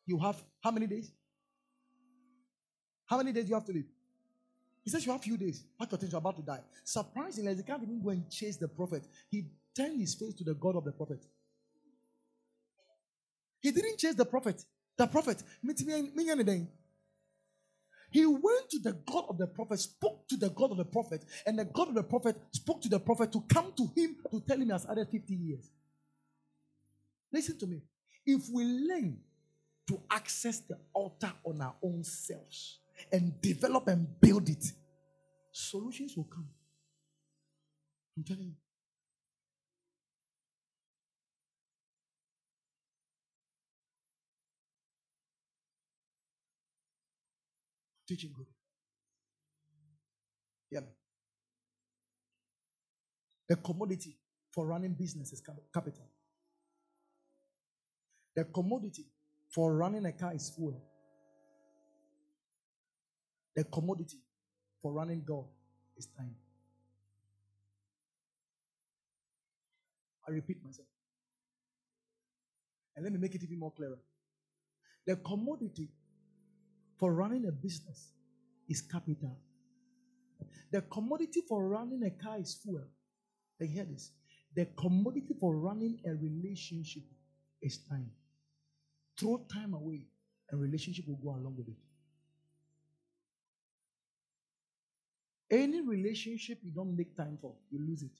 You have how many days? How many days do you have to live? He says you have a few days. Pack your things, you're about to die. Surprisingly, Ezekiel didn't even go and chase the prophet. He turned his face to the God of the prophet. He didn't chase the prophet. The prophet. He went to the God of the prophet, spoke to the God of the prophet, and the God of the prophet spoke to the prophet to come to him to tell him he has added 50 years. Listen to me. If we learn to access the altar on our own selves, and develop and build it, solutions will come. I'm telling you. Teaching good. Yeah. The commodity for running business is capital. The commodity for running a car is fuel. The commodity for running God is time. I repeat myself. And let me make it even more clearer. The commodity for running a business is capital. The commodity for running a car is fuel. And hear this. The commodity for running a relationship is time. Throw time away, and relationship will go along with it. Any relationship you don't make time for, you lose it.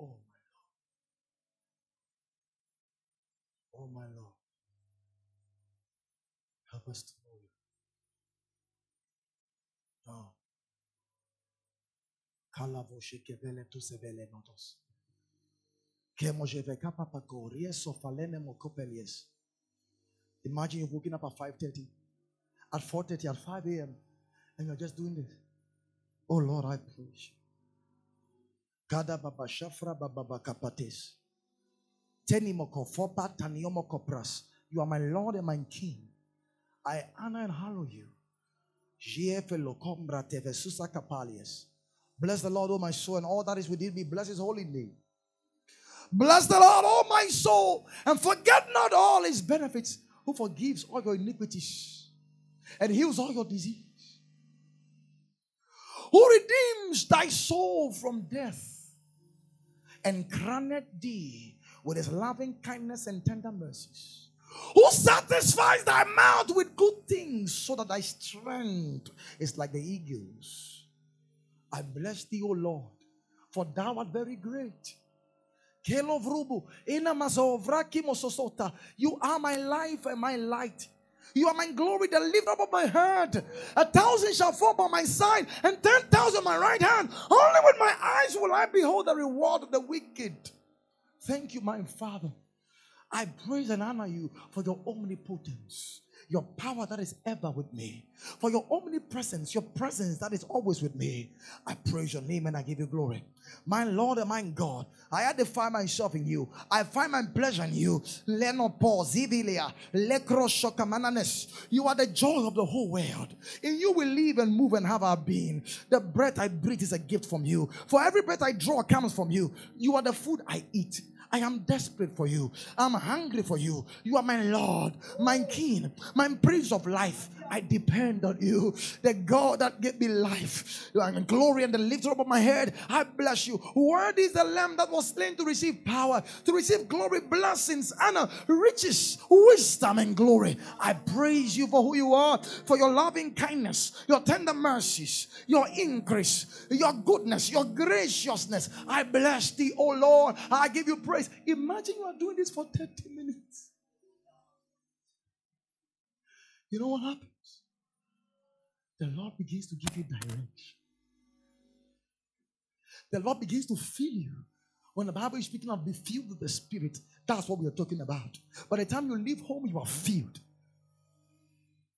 Oh, my Lord. Oh, my Lord. Help us to Imagine you're waking up at 5.30, at 4.30, at 5 a.m., and you're just doing this. Oh Lord, I praise you. Kada baba shafra baba kapates. Tenimoko fopa taniomoko pras. You are my Lord and my King. I honor and hallow you. Bless the Lord, O my soul, and all that is within me. Bless his holy name. Bless the Lord, O my soul, and forget not all his benefits, who forgives all your iniquities and heals all your disease, who redeems thy soul from death and crowned thee with his loving kindness and tender mercies who satisfies thy mouth with good things so that thy strength is like the eagles. I bless thee, O Lord, for thou art very great. You are my life and my light. You are my glory, the lift up of my head. A thousand shall fall by my side, and ten thousand my right hand. Only with my eyes will I behold the reward of the wicked. Thank you, my Father. I praise and honor you for your omnipotence your power that is ever with me, for your omnipresence, your presence that is always with me. I praise your name and I give you glory. My Lord and my God, I identify myself in you. I find my pleasure in you. You are the joy of the whole world. In you we live and move and have our being. The breath I breathe is a gift from you. For every breath I draw comes from you. You are the food I eat. I am desperate for you. I'm hungry for you. You are my Lord, my King, my Prince of life. I depend on you, the God that gave me life. Are glory and the lifter up of my head. I bless you. Word is the Lamb that was slain to receive power, to receive glory, blessings, honor, riches, wisdom, and glory. I praise you for who you are, for your loving kindness, your tender mercies, your increase, your goodness, your graciousness. I bless thee, O Lord. I give you praise. Imagine you are doing this for 30 minutes. You know what happens? The Lord begins to give you direction. The Lord begins to fill you. When the Bible is speaking of be filled with the Spirit, that's what we are talking about. By the time you leave home, you are filled.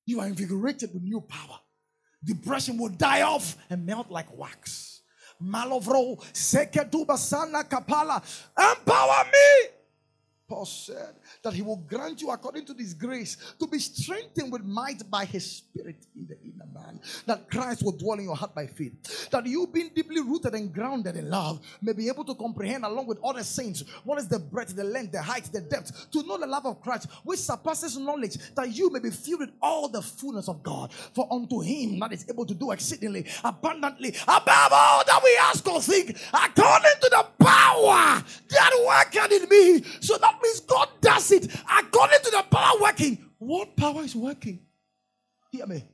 You are invigorated with new power. Depression will die off and melt like wax. Malovro, Sekedubasana Kapala, empower me. Paul said that he will grant you according to this grace to be strengthened with might by his spirit in the inner man. That Christ will dwell in your heart by faith. That you being deeply rooted and grounded in love may be able to comprehend along with other saints what is the breadth, the length, the height, the depth, to know the love of Christ which surpasses knowledge, that you may be filled with all the fullness of God. For unto him that is able to do exceedingly abundantly above all that we ask or think, according to the power that worketh in me. So that means God does it according to the power working. What power is working? Hear me.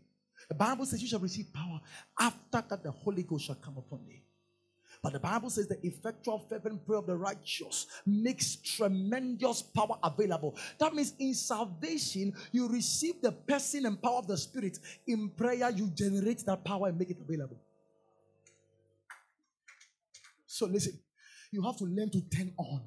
The Bible says you shall receive power after that the Holy Ghost shall come upon thee. But the Bible says the effectual fervent prayer of the righteous makes tremendous power available. That means in salvation, you receive the person and power of the Spirit. In prayer, you generate that power and make it available. So listen, you have to learn to turn on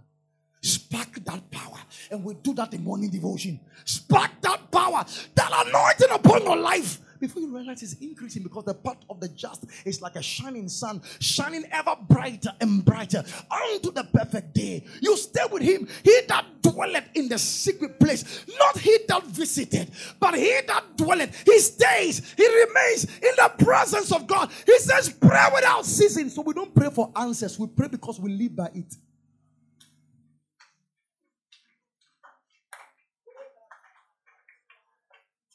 Spark that power. And we do that in morning devotion. Spark that power, that anointing upon your life. Before you realize it's increasing because the path of the just is like a shining sun, shining ever brighter and brighter unto the perfect day. You stay with him. He that dwelleth in the secret place, not he that visited, but he that dwelleth, he stays, he remains in the presence of God. He says, Pray without ceasing. So we don't pray for answers, we pray because we live by it.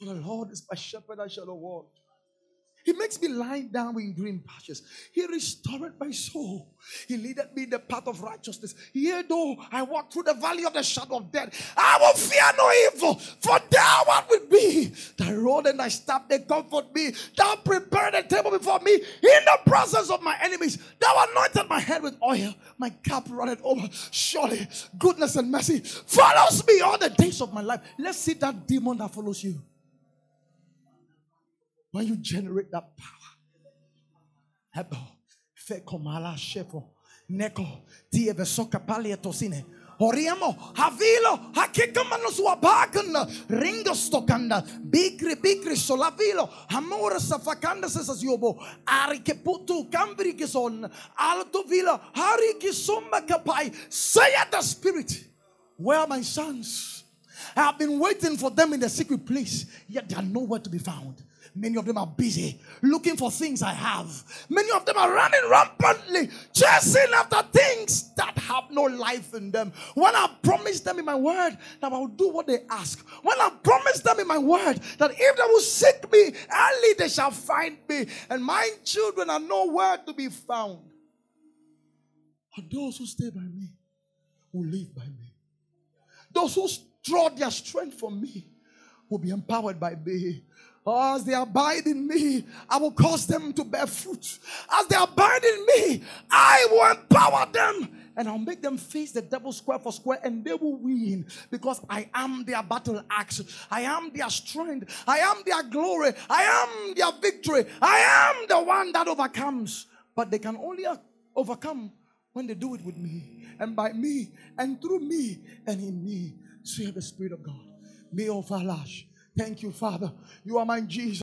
For the Lord is my shepherd, I shall not want. He makes me lie down in green pastures. He restored my soul. He leaded me in the path of righteousness. Yea, though I walk through the valley of the shadow of death, I will fear no evil, for thou art with me. Thy rod and thy staff, they comfort me. Thou prepared a table before me in the presence of my enemies. Thou anointed my head with oil. My cup runneth over. Surely goodness and mercy follows me all the days of my life. Let's see that demon that follows you when you generate that power. Neko, tie vesoka palia tosine. Oriamo, havilo, hakikamano suabakanda, ringo stokanda, bikri bikri solavilo, hamora safakanda sesas yobo, ari ke putu kambri kison, alto vila, hari kisumba kapai. Say the spirit, where are my sons? I have been waiting for them in the secret place, yet they are nowhere to be found. Many of them are busy looking for things I have. Many of them are running rampantly, chasing after things that have no life in them. When I promise them in my word that I will do what they ask, when I promise them in my word that if they will seek me early, they shall find me, and my children are nowhere to be found. But those who stay by me will live by me. Those who draw their strength from me will be empowered by me. Oh, as they abide in me, I will cause them to bear fruit. As they abide in me, I will empower them and I'll make them face the devil square for square and they will win because I am their battle axe. I am their strength. I am their glory. I am their victory. I am the one that overcomes. But they can only overcome when they do it with me and by me and through me and in me. Say the Spirit of God. Me of Alash. Thank you, Father. You are my Jesus.